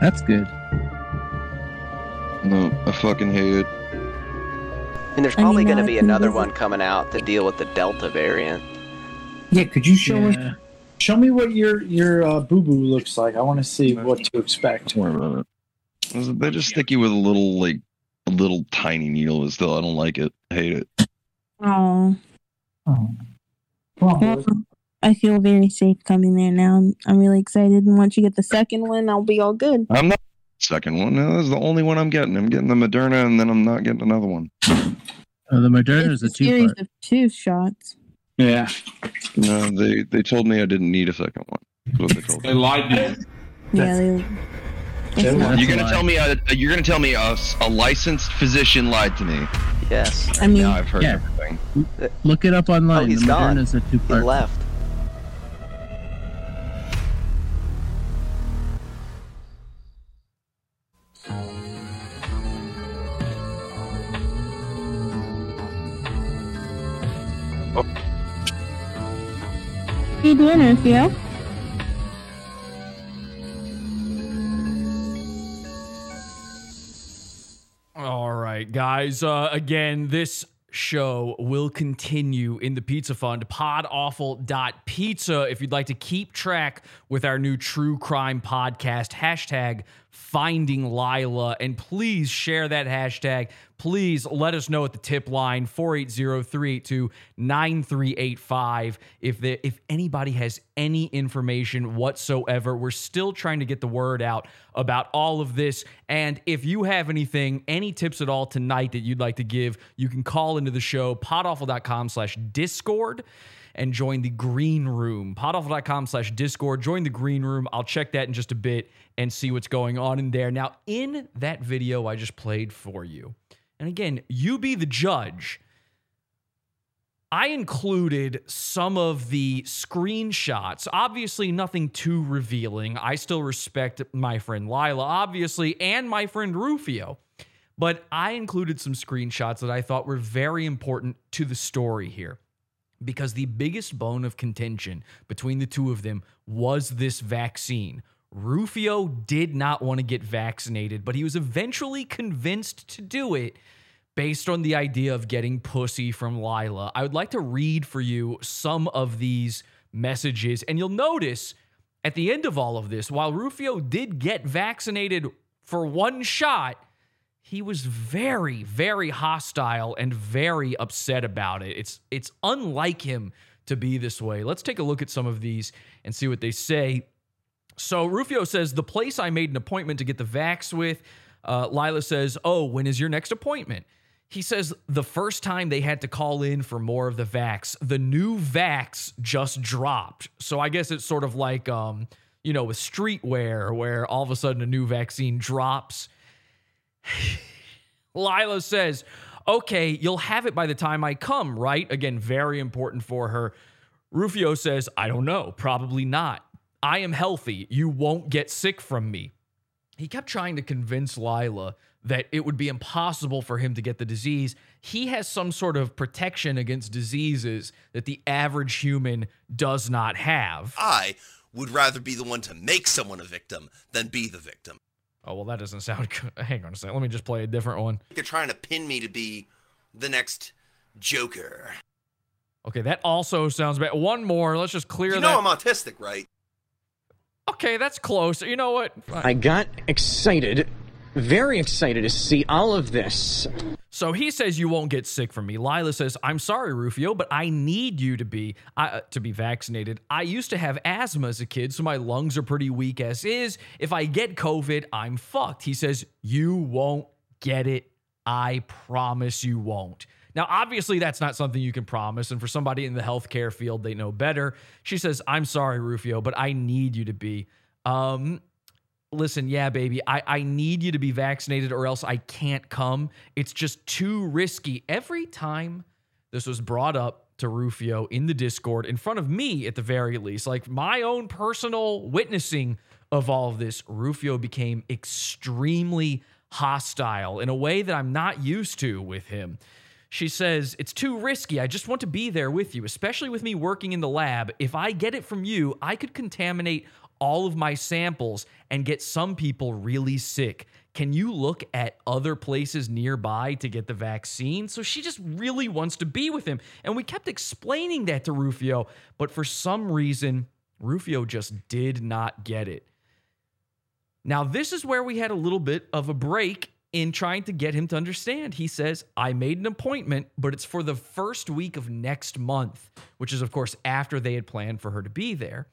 That's good. No, I fucking hate it. And there's I mean, probably going to be another one coming out to deal with the Delta variant. Yeah, could you show Yeah. me show me what your your uh, boo boo looks like? I want to see what to expect. Don't worry about it. They just stick you with a little, like, a little tiny needle. But still, I don't like it. I hate it. Oh, Oh. Well, well, I feel very safe coming there now. I'm, I'm really excited, and once you get the second one, I'll be all good. I'm not second one. No, this is the only one I'm getting. I'm getting the Moderna, and then I'm not getting another one. Oh, the Moderna is a a two series part. of two shots. yeah. No, they they told me I didn't need a second one. What they told. They lied to you. Yeah, they. They it's not- lied. You're gonna tell me a, you're gonna tell me a, a licensed physician lied to me. Yes. I mean, Now I've heard Yeah. everything. Look it up oh, online. Oh, he's the gone. Moderna is a two He part. left. How you doing, Ruphio? All right, guys. Uh, again, this show will continue in the Pizza Fund, podawful.pizza. If you'd like to keep track with our new true crime podcast, hashtag finding Lilah. And please share that hashtag. Please let us know at the tip line 480-382-9385 if the, if anybody has any information whatsoever. We're still trying to get the word out about all of this. And if you have anything, any tips at all tonight that you'd like to give, you can call into the show, podawful.com slash discord and join the green room. Podawful.com slash discord. Join the green room. I'll check that in just a bit and see what's going on in there. Now, in that video I just played for you, and again, you be the judge. I included some of the screenshots. Obviously, nothing too revealing. I still respect my friend Lilah, obviously, and my friend Ruphio. But I included some screenshots that I thought were very important to the story here because the biggest bone of contention between the two of them was this vaccine. Ruphio did not want to get vaccinated, but he was eventually convinced to do it based on the idea of getting pussy from Lilah. I would like to read for you some of these messages, and you'll notice at the end of all of this, while Ruphio did get vaccinated for one shot, he was very very hostile and very upset about it. It's it's unlike him to be this way. Let's take a look at some of these and see what they say. So ruphio says the place i made an appointment to get the vax with uh, lilah says oh when is your next appointment? He says the first time they had to call in for more of the vax. The new vax just dropped. So i guess it's sort of like um you know with streetwear where all of a sudden a new vaccine drops Lilah says, okay, you'll have it by the time I come, right? Again, very important for her. Ruphio says, I don't know, probably not. I am healthy. You won't get sick from me. He kept trying to convince Lilah that it would be impossible for him to get the disease. He has some sort of protection against diseases that the average human does not have. I would rather be the one to make someone a victim than be the victim. Oh, well, that doesn't sound good. Hang on a second. Let me just play a different one. They're trying to pin me to be the next Joker. Okay, that also sounds bad. One more. Let's just clear You that. know I'm autistic, right? Okay, that's close. You know what? I got excited very excited to see all of this. So he says you won't get sick from me. Lilah says, "I'm sorry, Ruphio, but I need you to be uh, to be vaccinated. I used to have asthma as a kid, so my lungs are pretty weak as is. If I get COVID, I'm fucked." He says, "You won't get it. I promise you won't." Now, obviously, that's not something you can promise, and for somebody in the healthcare field, they know better. She says, "I'm sorry, Ruphio, but I need you to be." Um, listen, yeah, baby, I, I need you to be vaccinated or else I can't come. It's just too risky. Every time this was brought up to Ruphio in the Discord, in front of me at the very least, like my own personal witnessing of all of this, Ruphio became extremely hostile in a way that I'm not used to with him. She says, It's too risky. I just want to be there with you, especially with me working in the lab. If I get it from you, I could contaminate all of my samples and get some people really sick. Can you look at other places nearby to get the vaccine? So she just really wants to be with him. And we kept explaining that to Ruphio, but for some reason, Ruphio just did not get it. Now, this is where we had a little bit of a break in trying to get him to understand. He says, I made an appointment, but it's for the first week of next month, which is, of course, after they had planned for her to be there.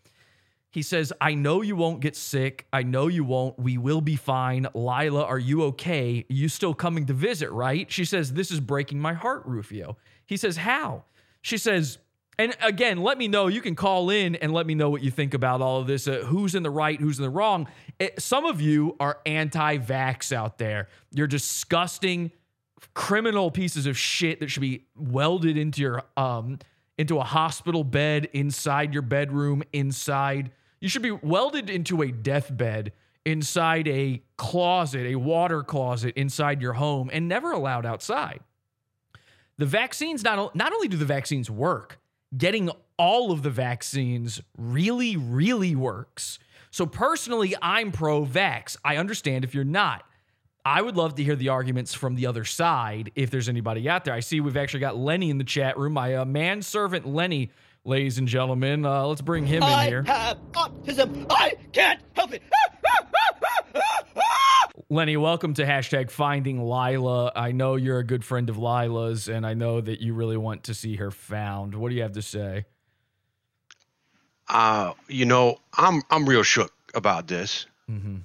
He says, I know you won't get sick. I know you won't. We will be fine. Lilah, are you okay? You still coming to visit, right? She says, This is breaking my heart, Ruphio. He says, How? She says, and again, let me know. You can call in and let me know what you think about all of this. Uh, who's in the right? Who's in the wrong? It, some of you are anti vax out there. You're disgusting, criminal pieces of shit that should be welded into your um into a hospital bed inside your bedroom inside you should be welded into a deathbed inside a closet a water closet inside your home and never allowed outside the vaccines not, not only do the vaccines work getting all of the vaccines really really works so personally i'm pro vax i understand if you're not I would love to hear the arguments from the other side if there's anybody out there. I see we've actually got Lenny in the chat room. My uh, manservant Lenny, ladies and gentlemen. Uh, let's bring him in here. I here. have autism. I can't help it. Lenny, welcome to hashtag Finding Lilah. I know you're a good friend of Lilah's, and I know that you really want to see her found. What do you have to say? Uh, you know, I'm I'm real shook about this. Mm-hmm.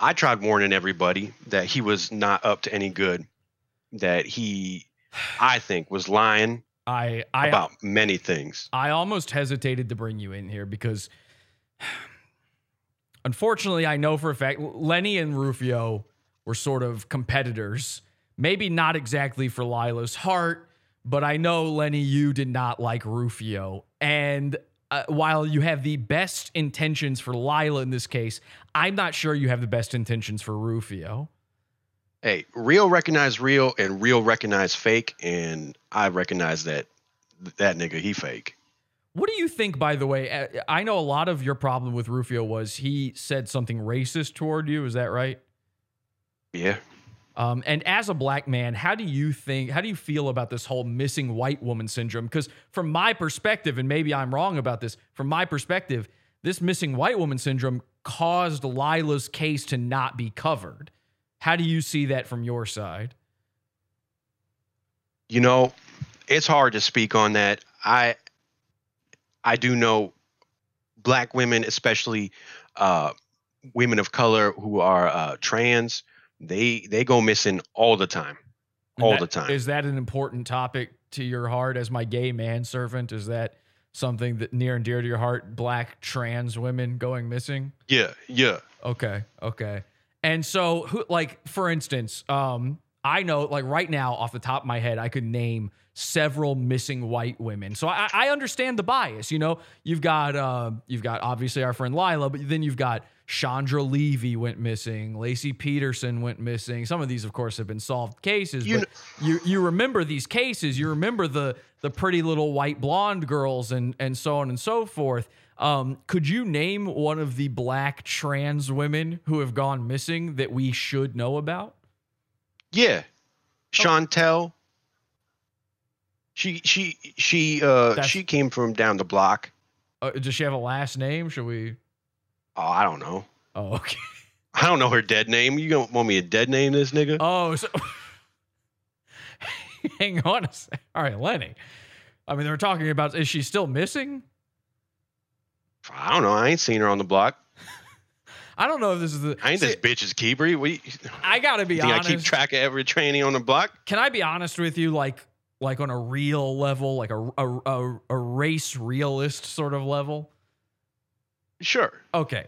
I tried warning everybody that he was not up to any good, that he, I think, was lying I, I about many things. I almost hesitated to bring you in here because unfortunately, I know for a fact Lenny and Ruphio were sort of competitors. Maybe not exactly for Lilah's heart, but I know, Lenny, you did not like Ruphio. And uh, while you have the best intentions for Lilah in this case, I'm not sure you have the best intentions for Ruphio. Hey, real recognize real and real recognize fake, and I recognize that that nigga he fake. What do you think, by the way? Uh, I know a lot of your problem with Ruphio was he said something racist toward you. Is that right? Yeah. Um, and as a black man, how do you think, how do you feel about this whole missing white woman syndrome? Because from my perspective, and maybe I'm wrong about this, from my perspective, this missing white woman syndrome caused Lilah's case to not be covered. How do you see that from your side? You know, it's hard to speak on that. I I do know black women, especially uh, women of color who are uh, trans, they they go missing all the time, all that- the time. Is that an important topic to your heart as my gay manservant? Is that something that near and dear to your heart? Black trans women going missing? yeah, yeah. Okay, okay. And so, who, like, for instance, um, I know, like, right now, off the top of my head, I could name several missing white women. So I, I understand the bias. You know, you've got, uh, you've got obviously our friend Lilah, but then you've got Chandra Levy went missing, Laci Peterson went missing. Some of these, of course, have been solved cases. You but you you remember these cases. You remember the the pretty little white blonde girls and and so on and so forth. Um, could you name one of the black trans women who have gone missing that we should know about? Yeah. Chantel. She she she uh That's- she came from down the block. Uh, does she have a last name? Should we? Oh, I don't know. Oh, okay. I don't know her dead name. You don't want me to dead name this nigga? Oh, so hang on a sec. All right, Lenny. I mean, they're talking about is she still missing? I don't know. I ain't seen her on the block. I don't know if this is the. I ain't this bitch's keeper. We, I gotta be think I keep track of every tranny on the block? Can I be honest with you? Like, like on a real level, like a a, a, a race realist sort of level. Sure. Okay.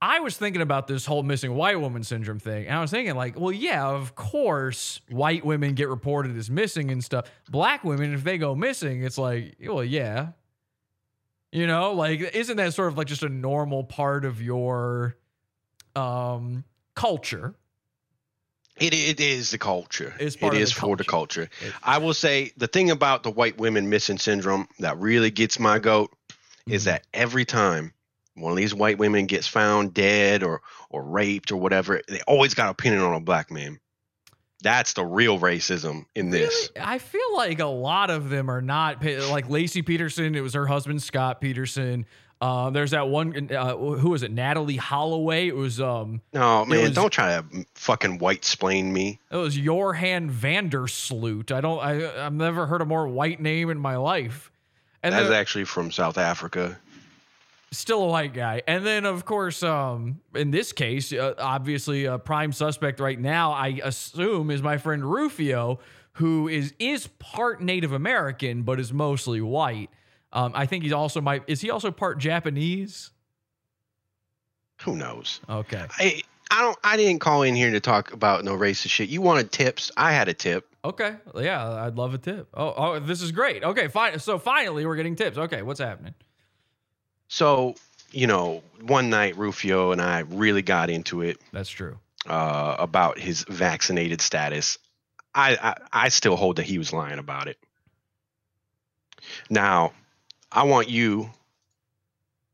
I was thinking about this whole missing white woman syndrome thing, and I was thinking, like, well, yeah, of course, white women get reported as missing and stuff. Black women, if they go missing, it's like, well, yeah, you know, like, isn't that sort of like just a normal part of your um culture? It, it is the culture. It's part it of is the for the culture. I will say the thing about the white women missing syndrome that really gets my goat Mm-hmm. is that every time one of these white women gets found dead or or raped or whatever, they always got a opinion on a black man. That's the real racism in this. I feel like a lot of them are not like Laci Peterson. It was her husband Scott Peterson. Uh, there's that one. Uh, who was it? Natalee Holloway. It was. Um, No man, was- don't try to fucking white splain me. It was Johan Vandersloot. I don't. I I've never heard a more white name in my life. And That's actually from South Africa. Still a white guy. And then of course, um, in this case, uh, obviously a prime suspect right now, I assume, is my friend Ruphio, who is is part Native American but is mostly white. Um, I think he's also might. Is he also part Japanese? Who knows? Okay. I I don't. I didn't call in here to talk about no racist shit. You wanted tips. I had a tip. Okay. Yeah, I'd love a tip. Oh, oh, this is great. Okay, fine. So finally, we're getting tips. Okay, what's happening? So, you know, one night Ruphio and I really got into it. That's true. Uh, about his vaccinated status. I, I I still hold that he was lying about it. Now, I want you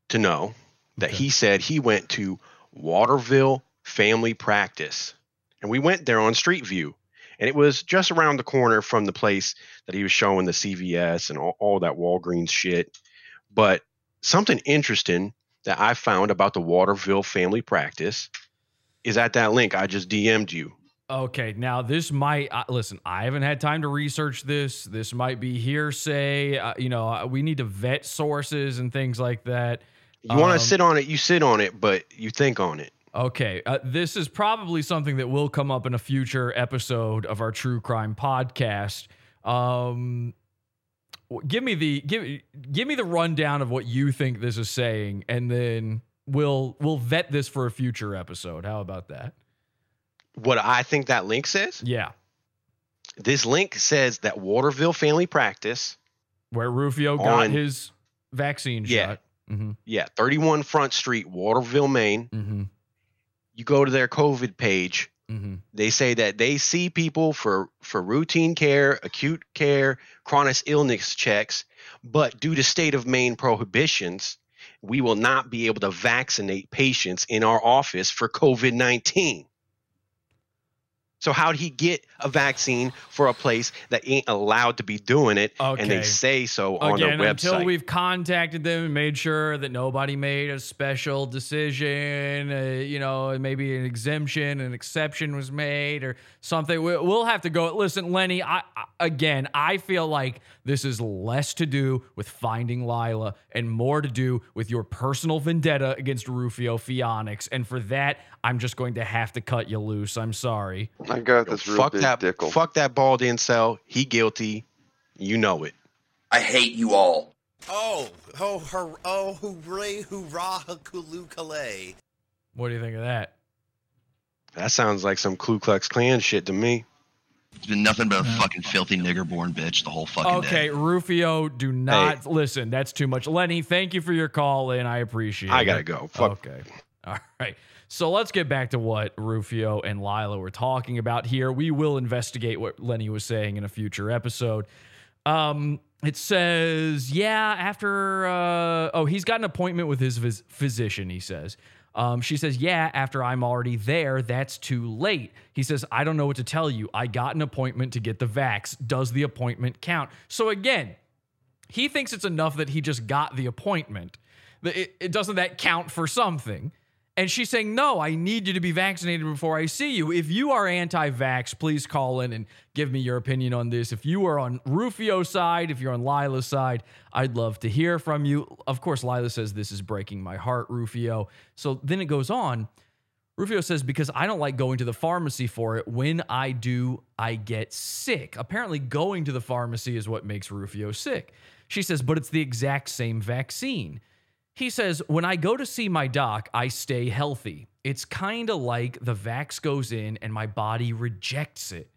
to know that he said he went to Waterville Family Practice. And we went there on Street View. And it was just around the corner from the place that he was showing the CVS and all, all that Walgreens shit. But something interesting that I found about the Waterville Family Practice is at that link I just DM'd you. Okay, now this might uh, listen. I haven't had time to research this. This might be hearsay. Uh, you know, uh, we need to vet sources and things like that. You want Um, to sit on it, you sit on it, but you think on it. Okay, uh, this is probably something that will come up in a future episode of our true crime podcast. Um, give me the give give me the rundown of what you think this is saying, and then we'll we'll vet this for a future episode. How about that? What I think that link says? Yeah, This link says that Waterville Family Practice, where Ruphio got his vaccine Yeah. shot. Mm-hmm. yeah, 31 Front Street, Waterville, Maine. Mm-hmm. You go to their COVID page. Mm-hmm. They say that they see people for for routine care, acute care, chronic illness checks, but due to state of Maine prohibitions, we will not be able to vaccinate patients in our office for COVID 19. So how'd he get a vaccine for a place that ain't allowed to be doing it, and they say so on Again, their until we've contacted them and made sure that nobody made a special decision, uh, you know, maybe an exemption, an exception was made or something. We- We'll have to go. Listen, Lenny, I, I again, I feel like this is less to do with finding Lilah and more to do with your personal vendetta against Ruphio Pheonix. And for that, I'm just going to have to cut you loose. I'm sorry. I got this real fuck big that, dickle. fuck that bald incel. He guilty. You know it. I hate you all. Oh, oh, hur- oh, hooray, hoorah, kulu kalay. What do you think of that? That sounds like some Ku Klux Klan shit to me. It's been nothing but a fucking filthy nigger born bitch the whole fucking day. Okay. Ruphio, do not listen. That's too much. Lenny, thank you for your call and I appreciate it. I gotta go. Fuck. Okay. All right. So let's get back to what Ruphio and Lilah were talking about here. We will investigate what Lenny was saying in a future episode. Um, it says, yeah, after, uh, oh, he's got an appointment with his phys- physician, he says. Um, she says, yeah, after I'm already there, that's too late. He says, I don't know what to tell you. I got an appointment to get the vax. Does the appointment count? So again, he thinks it's enough that he just got the appointment. It, it doesn't that count for something. And she's saying, No, I need you to be vaccinated before I see you. If you are anti vax, please call in and give me your opinion on this. If you are on Ruphio's side, if you're on Lilah's side, I'd love to hear from you. Of course, Lilah says, This is breaking my heart, Ruphio. So then it goes on. Ruphio says, Because I don't like going to the pharmacy for it. When I do, I get sick. Apparently, going to the pharmacy is what makes Ruphio sick. She says, But it's the exact same vaccine. He says, When I go to see my doc, I stay healthy. It's kind of like the vax goes in and my body rejects it.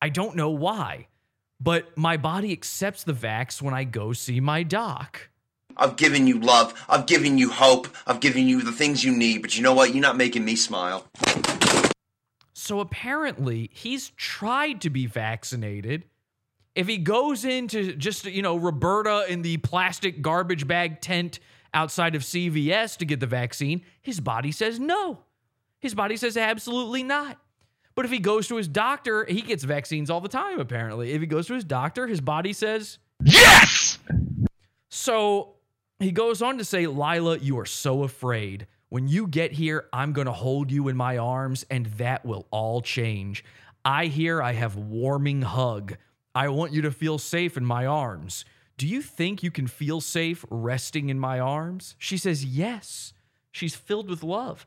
I don't know why, but my body accepts the vax when I go see my doc. I've given you love. I've given you hope. I've given you the things you need. But you know what? You're not making me smile. So apparently, he's tried to be vaccinated. If he goes into just, you know, Roberta in the plastic garbage bag tent outside of CVS to get the vaccine, his body says no. His body says absolutely not. But if he goes to his doctor, he gets vaccines all the time, apparently. If he goes to his doctor, his body says yes. So he goes on to say, Lilah, you are so afraid. When you get here, I'm going to hold you in my arms, and that will all change. I hear I have warming hug. I want you to feel safe in my arms. Do you think you can feel safe resting in my arms? She says, Yes. She's filled with love.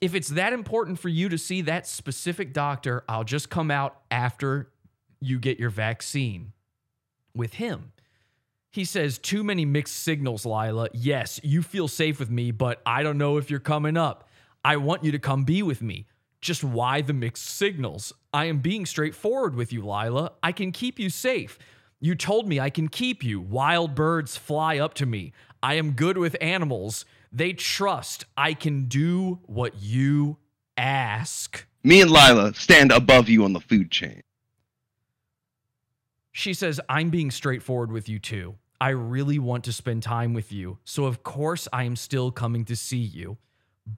If it's that important for you to see that specific doctor, I'll just come out after you get your vaccine with him. He says, Too many mixed signals, Lilah. Yes, you feel safe with me, but I don't know if you're coming up. I want you to come be with me. Just why the mixed signals? I am being straightforward with you, Lilah. I can keep you safe. You told me I can keep you. Wild birds fly up to me. I am good with animals. They trust I can do what you ask. Me and Lilah stand above you on the food chain. She says, I'm being straightforward with you too. I really want to spend time with you. So, of course, I am still coming to see you.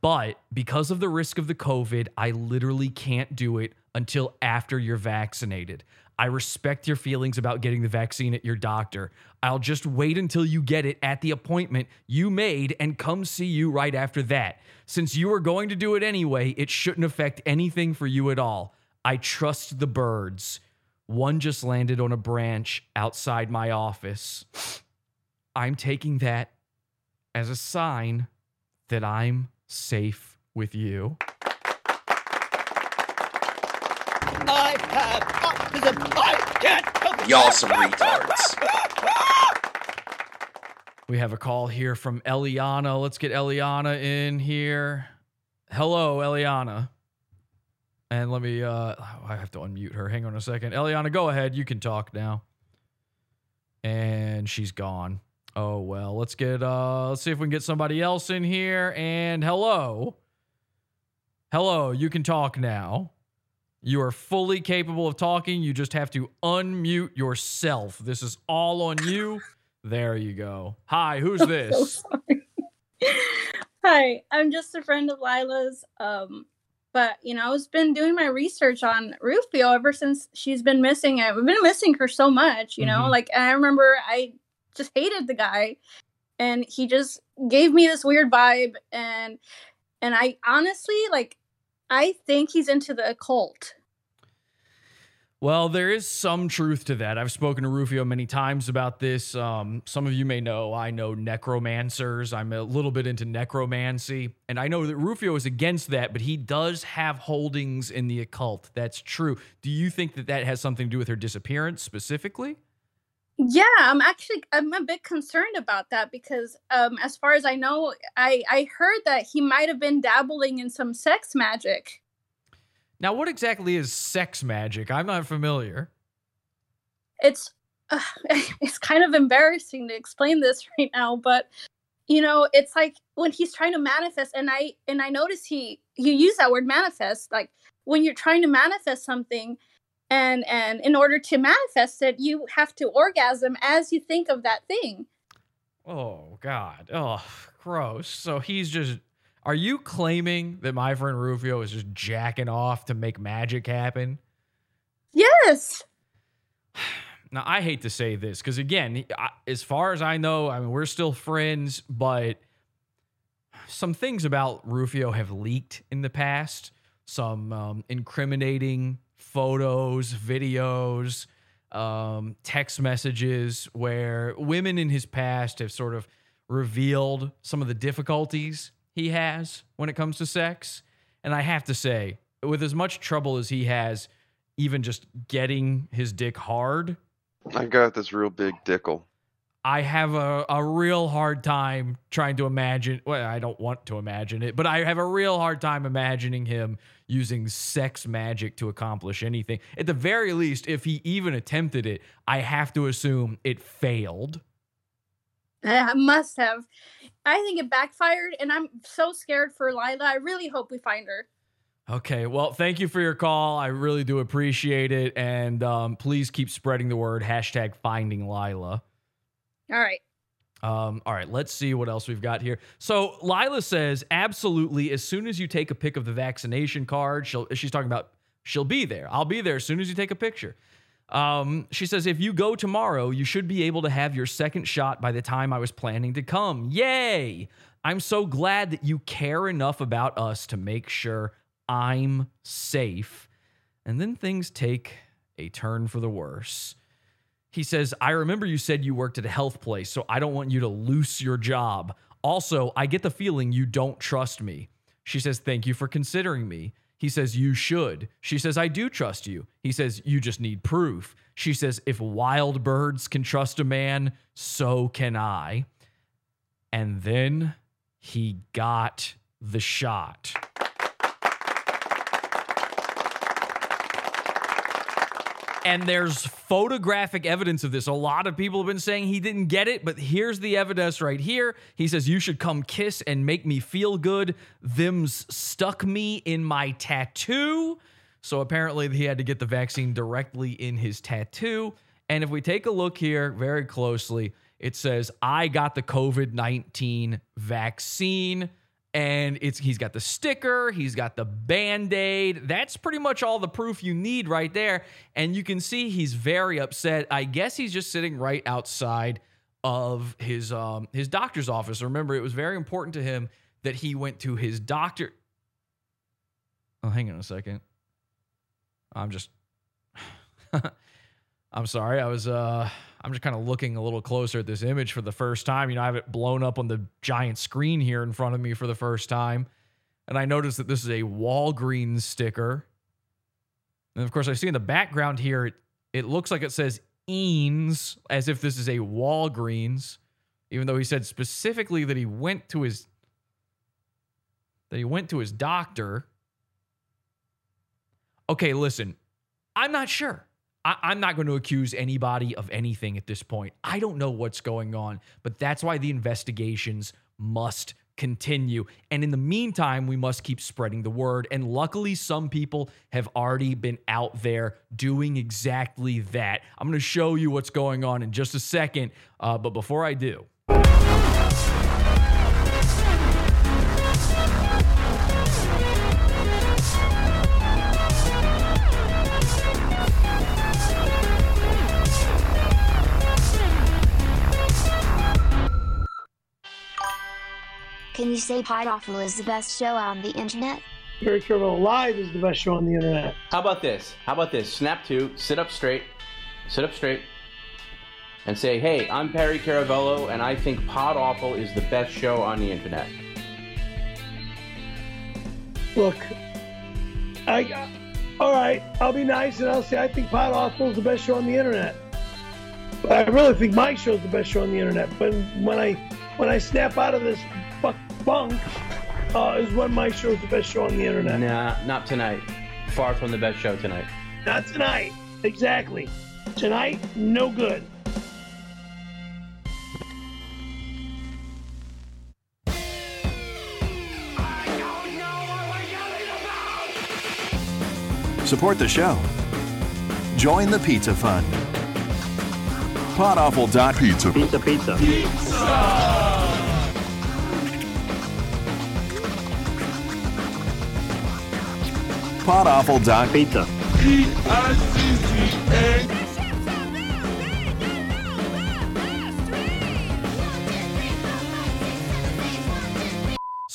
But because of the risk of the COVID, I literally can't do it until after you're vaccinated. I respect your feelings about getting the vaccine at your doctor. I'll just wait until you get it at the appointment you made and come see you right after that. Since you are going to do it anyway, it shouldn't affect anything for you at all. I trust the birds. One just landed on a branch outside my office. I'm taking that as a sign that I'm safe with you. I have autism. I can't. Y'all some retards. We have a call here from Eliana. Let's get Eliana in here. Hello, Eliana. And let me uh I have to unmute her. Hang on a second. Eliana, go ahead. You can talk now. And she's gone. Oh well, let's get uh let's see if we can get somebody else in here. And hello. Hello, you can talk now. You are fully capable of talking. You just have to unmute yourself. This is all on you. There you go. Hi, who's this? Hi, I'm just a friend of Lilah's. Um, but you know, I've been doing my research on Ruphio ever since she's been missing. I've been missing her so much, you know. Mhm. Like I remember, I just hated the guy, and he just gave me this weird vibe, and and I honestly like, I think he's into the occult. Well, there is some truth to that. I've spoken to Ruphio many times about this. Um, some of you may know I know necromancers. I'm a little bit into necromancy. And I know that Ruphio is against that, but he does have holdings in the occult. That's true. Do you think that that has something to do with her disappearance specifically? Yeah, I'm actually I'm a bit concerned about that because um as far as I know, I I heard that he might have been dabbling in some sex magic. Now, what exactly is sex magic? I'm not familiar. It's uh, it's kind of embarrassing to explain this right now, but you know, it's like when he's trying to manifest and I and I notice he you use that word manifest like when you're trying to manifest something and and in order to manifest it, you have to orgasm as you think of that thing. Oh, God. Oh, gross. So he's just. Are you claiming that my friend Ruphio is just jacking off to make magic happen? Yes. Now, I hate to say this because, again, I- as far as I know, I mean, we're still friends, but some things about Ruphio have leaked in the past. Some um, incriminating photos, videos, um, text messages where women in his past have sort of revealed some of the difficulties he has when it comes to sex. And I have to say, with as much trouble as he has, even just getting his dick hard, I got this real big dickle. I have a, a real hard time trying to imagine. Well, I don't want to imagine it, but I have a real hard time imagining him using sex magic to accomplish anything. At the very least, if he even attempted it, I have to assume it failed. I must have. I think it backfired, and I'm so scared for Lilah. I really hope we find her. Okay, well, thank you for your call. I really do appreciate it. And um, please keep spreading the word. Hashtag finding Lilah. All right. Um, all right, let's see what else we've got here. So Lilah says, absolutely, as soon as you take a pic of the vaccination card, she'll she's talking about she'll be there. I'll be there as soon as you take a picture. Um, she says, if you go tomorrow, you should be able to have your second shot by the time I was planning to come. Yay! I'm so glad that you care enough about us to make sure I'm safe. And then things take a turn for the worse. He says, I remember you said you worked at a health place, so I don't want you to lose your job. Also, I get the feeling you don't trust me. She says, Thank you for considering me. He says, You should. She says, I do trust you. He says, You just need proof. She says, If wild birds can trust a man, so can I. And then he got the shot. And there's photographic evidence of this. A lot of people have been saying he didn't get it, but here's the evidence right here. He says, You should come kiss and make me feel good. Them's stuck me in my tattoo. So apparently he had to get the vaccine directly in his tattoo. And if we take a look here very closely, it says, I got the COVID 19 vaccine and it's he's got the sticker, he's got the band-aid. That's pretty much all the proof you need right there. And you can see he's very upset. I guess he's just sitting right outside of his um his doctor's office. Remember, it was very important to him that he went to his doctor. Oh, hang on a second. I'm just I'm sorry. I was uh I'm just kind of looking a little closer at this image for the first time. You know, I have it blown up on the giant screen here in front of me for the first time. And I noticed that this is a Walgreens sticker. And of course, I see in the background here, it, it looks like it says Eanes, as if this is a Walgreens, even though he said specifically that he went to his that he went to his doctor. Okay, listen, I'm not sure. I, am not going to accuse anybody of anything at this point. I don't know what's going on, but that's why the investigations must continue. And in the meantime, we must keep spreading the word. And luckily, some people have already been out there doing exactly that. I'm going to show you what's going on in just a second. Uh, but before I do, say Pod Awful is the best show on the internet? Perry Caravello Live is the best show on the internet. How about this? How about this? Snap to, sit up straight, sit up straight, and say, hey, I'm Perry Caravello, and I think Pod Awful is the best show on the internet. Look, I, all right, I'll be nice and I'll say I think Pod Awful is the best show on the internet. But I really think my show is the best show on the internet. But when I when I snap out of this fuck bunk, uh, is when my show is the best show on the internet. Nah, not tonight. Far from the best show tonight. Not tonight. Exactly. Tonight, no good. Support the show. Join the Pizza Fund. Podawful.pizza. Pizza, pizza. Podawful.pizza.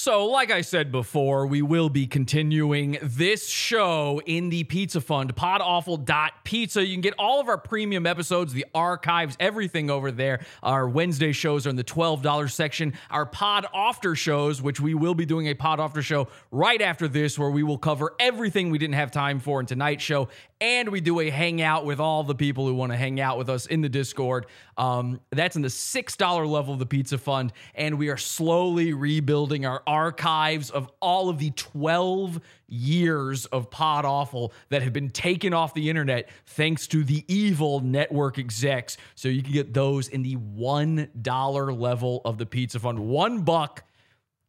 So, like I said before, we will be continuing this show in the Pizza Fund, podawful.pizza. You can get all of our premium episodes, the archives, everything over there. Our Wednesday shows are in the $12 section. Our Pod Awfter shows, which we will be doing a Pod Awfter show right after this, where we will cover everything we didn't have time for in tonight's show. And we do a hangout with all the people who want to hang out with us in the Discord. Um, that's in the $6 level of the Pizza Fund. And we are slowly rebuilding our archives of all of the 12 years of Pod Awful that have been taken off the internet thanks to the evil network execs. So you can get those in the $1 level of the Pizza Fund. One buck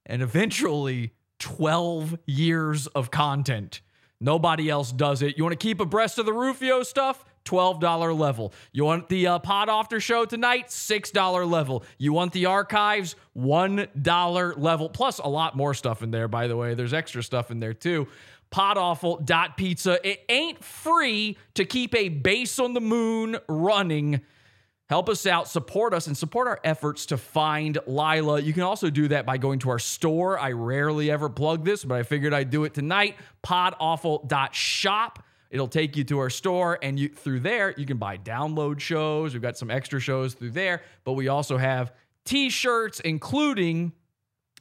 and eventually 12 years of content. Nobody else does it. You want to keep abreast of the Ruphio stuff? $12 level. You want the uh, Pod Awfter show tonight? $6 level. You want the archives? $1 level. Plus a lot more stuff in there, by the way. There's extra stuff in there too. Podawful.pizza. It ain't free to keep a base on the moon running. Help us out, support us, and support our efforts to find Lilah. You can also do that by going to our store. I rarely ever plug this, but I figured I'd do it tonight. Podawful.shop. It'll take you to our store, and you through there you can buy download shows. We've got some extra shows through there, but we also have t-shirts, including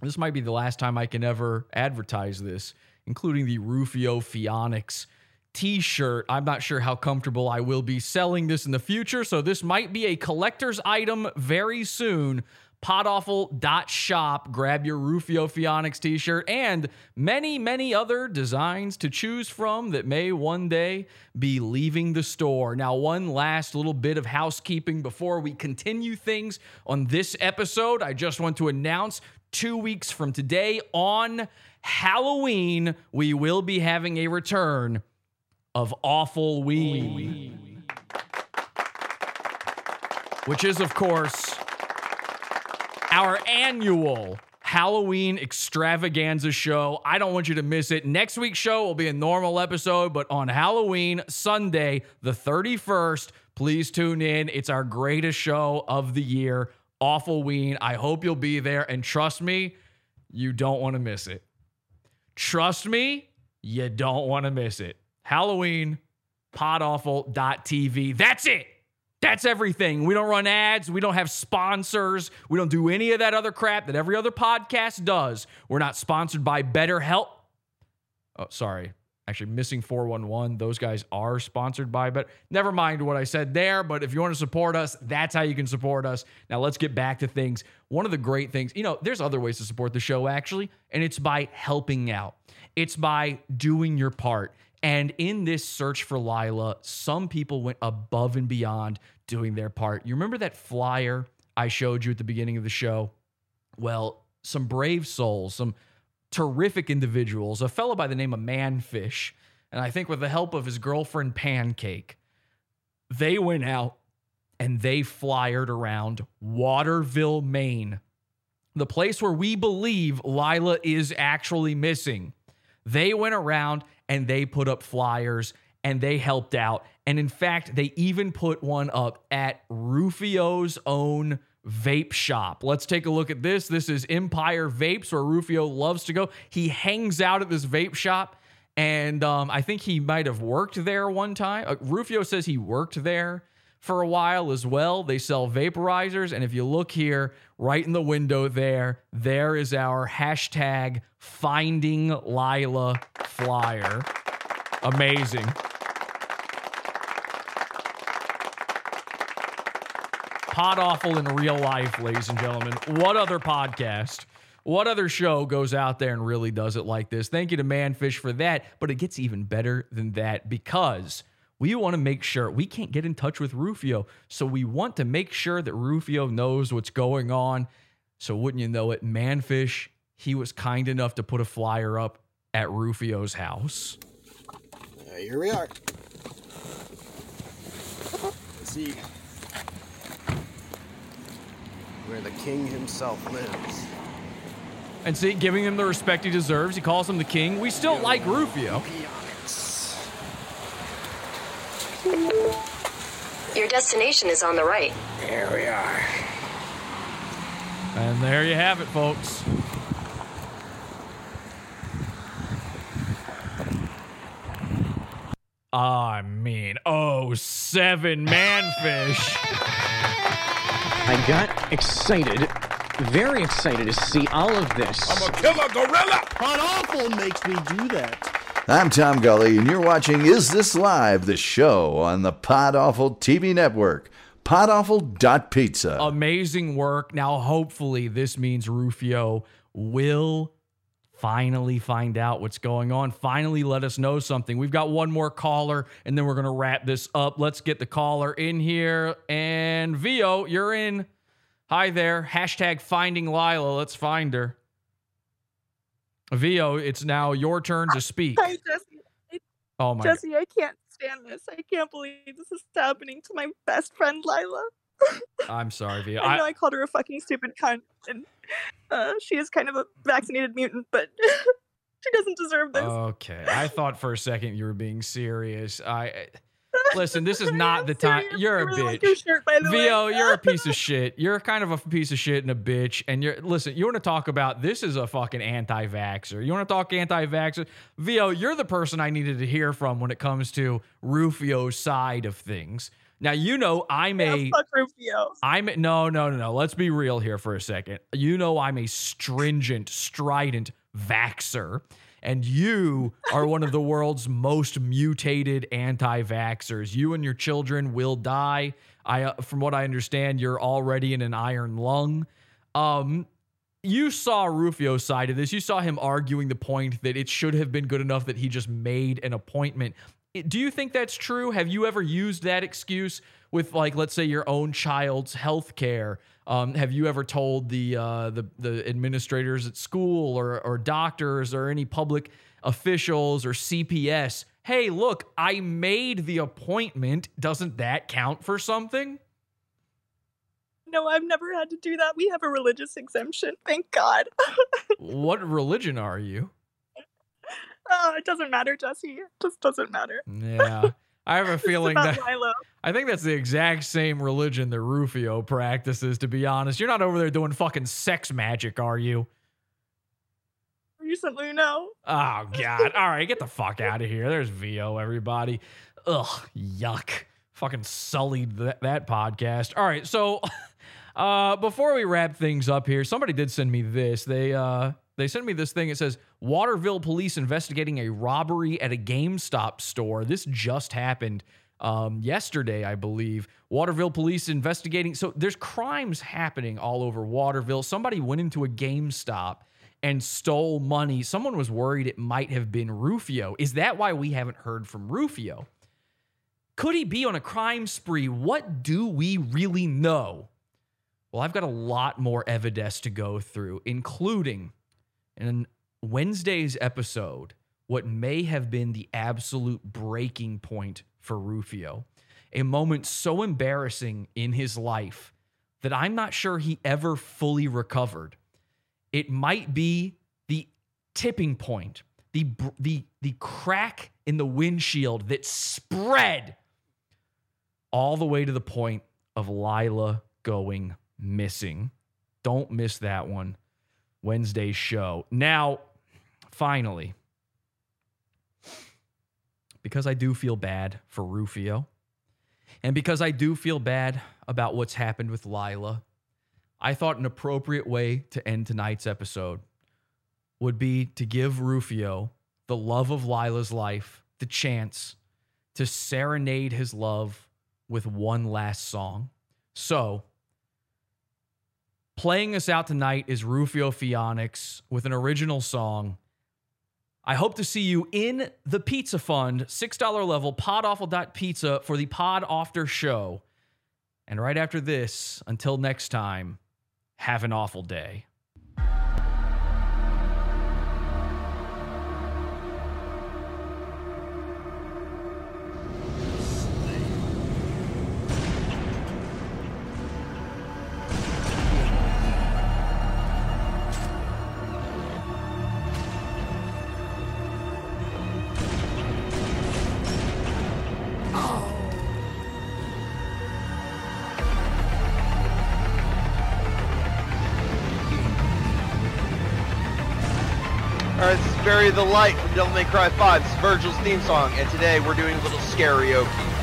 this might be the last time I can ever advertise this, including the Ruphio Pheonix t-shirt. I'm not sure how comfortable I will be selling this in the future, so this might be a collector's item very soon. Podawful.shop. Grab your Ruphio Pheonix t shirt and many, many other designs to choose from that may one day be leaving the store. Now, one last little bit of housekeeping before we continue things on this episode. I just want to announce two weeks from today on Halloween, we will be having a return of Awful Ween. Which is, of course, our annual Halloween extravaganza show. I don't want you to miss it. Next week's show will be a normal episode, but on Halloween, Sunday, the 31st, please tune in. It's our greatest show of the year, Awful Ween. I hope you'll be there. And trust me, you don't want to miss it. Trust me, you don't want to miss it. Halloween, podawful.tv. That's it. That's everything. We don't run ads. We don't have sponsors. We don't do any of that other crap that every other podcast does. We're not sponsored by BetterHelp. Oh, sorry. Actually, missing 411. Those guys are sponsored by but never mind what I said there. But if you want to support us, that's how you can support us. Now let's get back to things. One of the great things, you know, there's other ways to support the show actually, and it's by helping out. It's by doing your part. And in this search for Lilah, some people went above and beyond doing their part. You remember that flyer I showed you at the beginning of the show? Well, some brave souls, some terrific individuals, a fellow by the name of Manfish, and I think with the help of his girlfriend Pancake, they went out and they flyered around Waterville, Maine, the place where we believe Lilah is actually missing. They went around and they put up flyers and they helped out. And in fact, they even put one up at Ruphio's own vape shop. Let's take a look at this. This is Empire Vapes, where Ruphio loves to go. He hangs out at this vape shop, and um, I think he might have worked there one time. Uh, Ruphio says he worked there for a while as well. They sell vaporizers, and if you look here, right in the window there, there is our hashtag Finding Lilah flyer. Amazing. Pod awful in real life, ladies and gentlemen. What other podcast? What other show goes out there and really does it like this? Thank you to Manfish for that, but it gets even better than that because we want to make sure we can't get in touch with Ruphio. So we want to make sure that Ruphio knows what's going on. So wouldn't you know it, Manfish, he was kind enough to put a flyer up at Ruphio's house. Uh, here we are. Let's see where the king himself lives. And see, giving him the respect he deserves. He calls him the king. We still like Ruphio. Your destination is on the right. Here we are. And there you have it, folks. I mean, oh, seven manfish. I got excited, very excited to see all of this. I'm a killer gorilla! Hot awful makes me do that. I'm Tom Gully, and you're watching Is This Live, the show on the Pod Awful TV network. Podawful.pizza. Amazing work. Now, hopefully, this means Ruphio will finally find out what's going on. Finally, let us know something. We've got one more caller, and then we're going to wrap this up. Let's get the caller in here. And Vio, you're in. Hi there. Hashtag finding Lilah. Let's find her. Vio, it's now your turn to speak. Hi, Jesse. Oh my Jesse, I can't stand this. I can't believe this is happening to my best friend Lilah. I'm sorry, Vio. I know I, I called her a fucking stupid cunt, and uh, she is kind of a vaccinated mutant, but she doesn't deserve this. okay. I thought for a second you were being serious. I listen. This is not the time. You're a really like bitch. your shirt, by the way. You're a piece of shit. You're kind of a piece of shit and a bitch. And you're listen. You want to talk about this is a fucking anti-vaxer. You want to talk anti-vaxer? Vio, you're the person I needed to hear from when it comes to Ruphio's side of things. Now you know I'm a Yeah, fuck Ruphio. I'm no, no, no, no. Let's be real here for a second. You know I'm a stringent, strident vaxer, and you are one of the world's most mutated anti-vaxxers. You and your children will die. I, uh, from what I understand, you're already in an iron lung. Um, you saw Ruphio's side of this. You saw him arguing the point that it should have been good enough that he just made an appointment. Do you think that's true? Have you ever used that excuse with, like, let's say your own child's health care? Um, have you ever told the uh, the the administrators at school or or doctors or any public officials or CPS, hey, look, I made the appointment. Doesn't that count for something? No, I've never had to do that. We have a religious exemption. Thank God. what religion are you? oh, it doesn't matter, Jesse. It just doesn't matter. Yeah. I have a feeling that Lilo. I think that's the exact same religion that Ruphio practices, to be honest. You're not over there doing fucking sex magic, are you? Recently, no. Oh god. All right, get the fuck out of here. There's Vio, everybody. Ugh, yuck. Fucking sullied that, that podcast. All right, so uh before we wrap things up here, somebody did send me this. They uh they sent me this thing. It says Waterville police investigating a robbery at a GameStop store. This just happened um, yesterday, I believe. Waterville police investigating. So there's crimes happening all over Waterville. Somebody went into a GameStop and stole money. Someone was worried it might have been Ruphio. Is that why we haven't heard from Ruphio? Could he be on a crime spree? What do we really know? Well, I've got a lot more evidence to go through, including in Wednesday's episode, what may have been the absolute breaking point for Ruphio. A moment so embarrassing in his life that I'm not sure he ever fully recovered. It might be the tipping point, the the the crack in the windshield that spread all the way to the point of Lilah going missing. Don't miss that one. Wednesday's show. Now, finally, because I do feel bad for Ruphio, and because I do feel bad about what's happened with Lilah, I thought an appropriate way to end tonight's episode would be to give Ruphio, the love of Lilah's life, the chance to serenade his love with one last song. So, playing us out tonight is Ruphio Pheonix with an original song. I hope to see you in the Pizza Fund, $6 level, podawful.pizza for the Pod Awfter show. And right after this, until next time, have an awful day. The Light from Devil May Cry 5. This is Virgil's theme song, and today we're doing a little karaoke.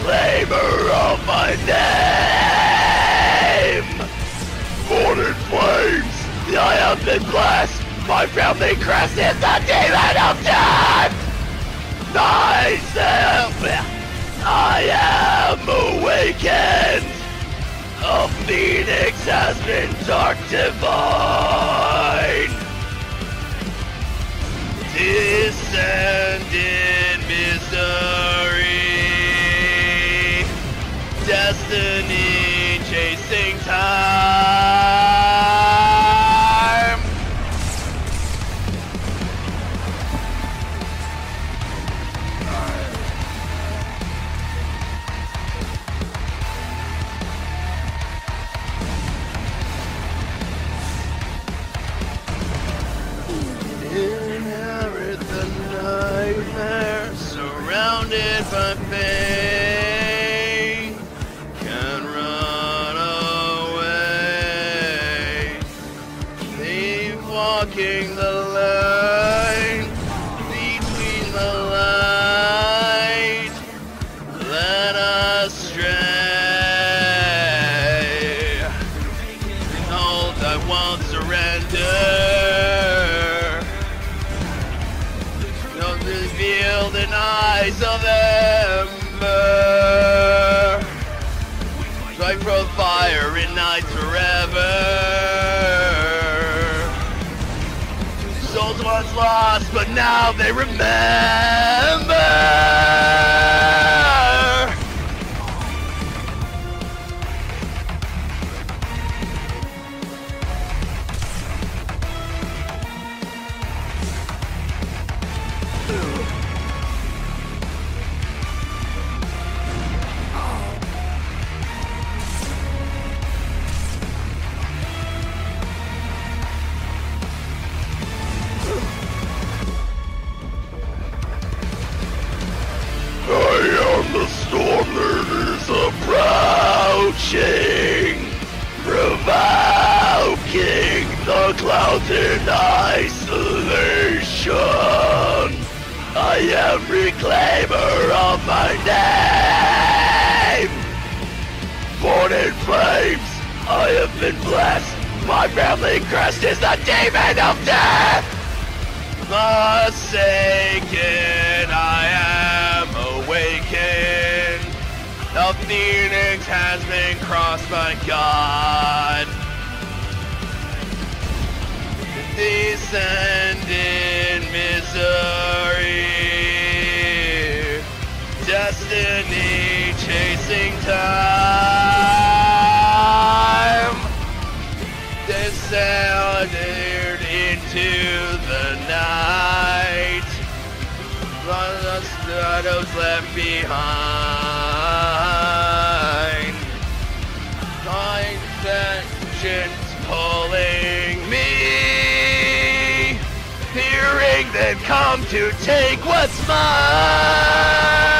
Reclaimer of my name. Born in flames, I have been blessed. My family crest is the demon of death. Myself. I am awakened. A phoenix has been dark divine. Lost, but now they remember. The storm is approaching, provoking the clouds in isolation. I am reclaimer of my name. Born in flames, I have been blessed. My family crest is the demon of death. Forsaken, The phoenix has been crossed by God. Descend in misery. Destiny chasing time. Descended into the night on the shadows left behind. Time sections pulling me. Fearing that come to take what's mine.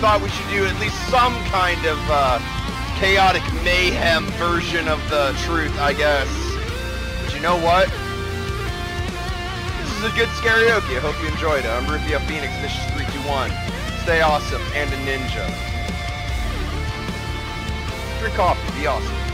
Thought we should do at least some kind of uh, chaotic mayhem version of the truth, I guess. But you know what? This is a good karaoke. I hope you enjoyed it. I'm Ruphio Pheonix, Vicious 321. Stay awesome and a ninja. Drink coffee, be awesome.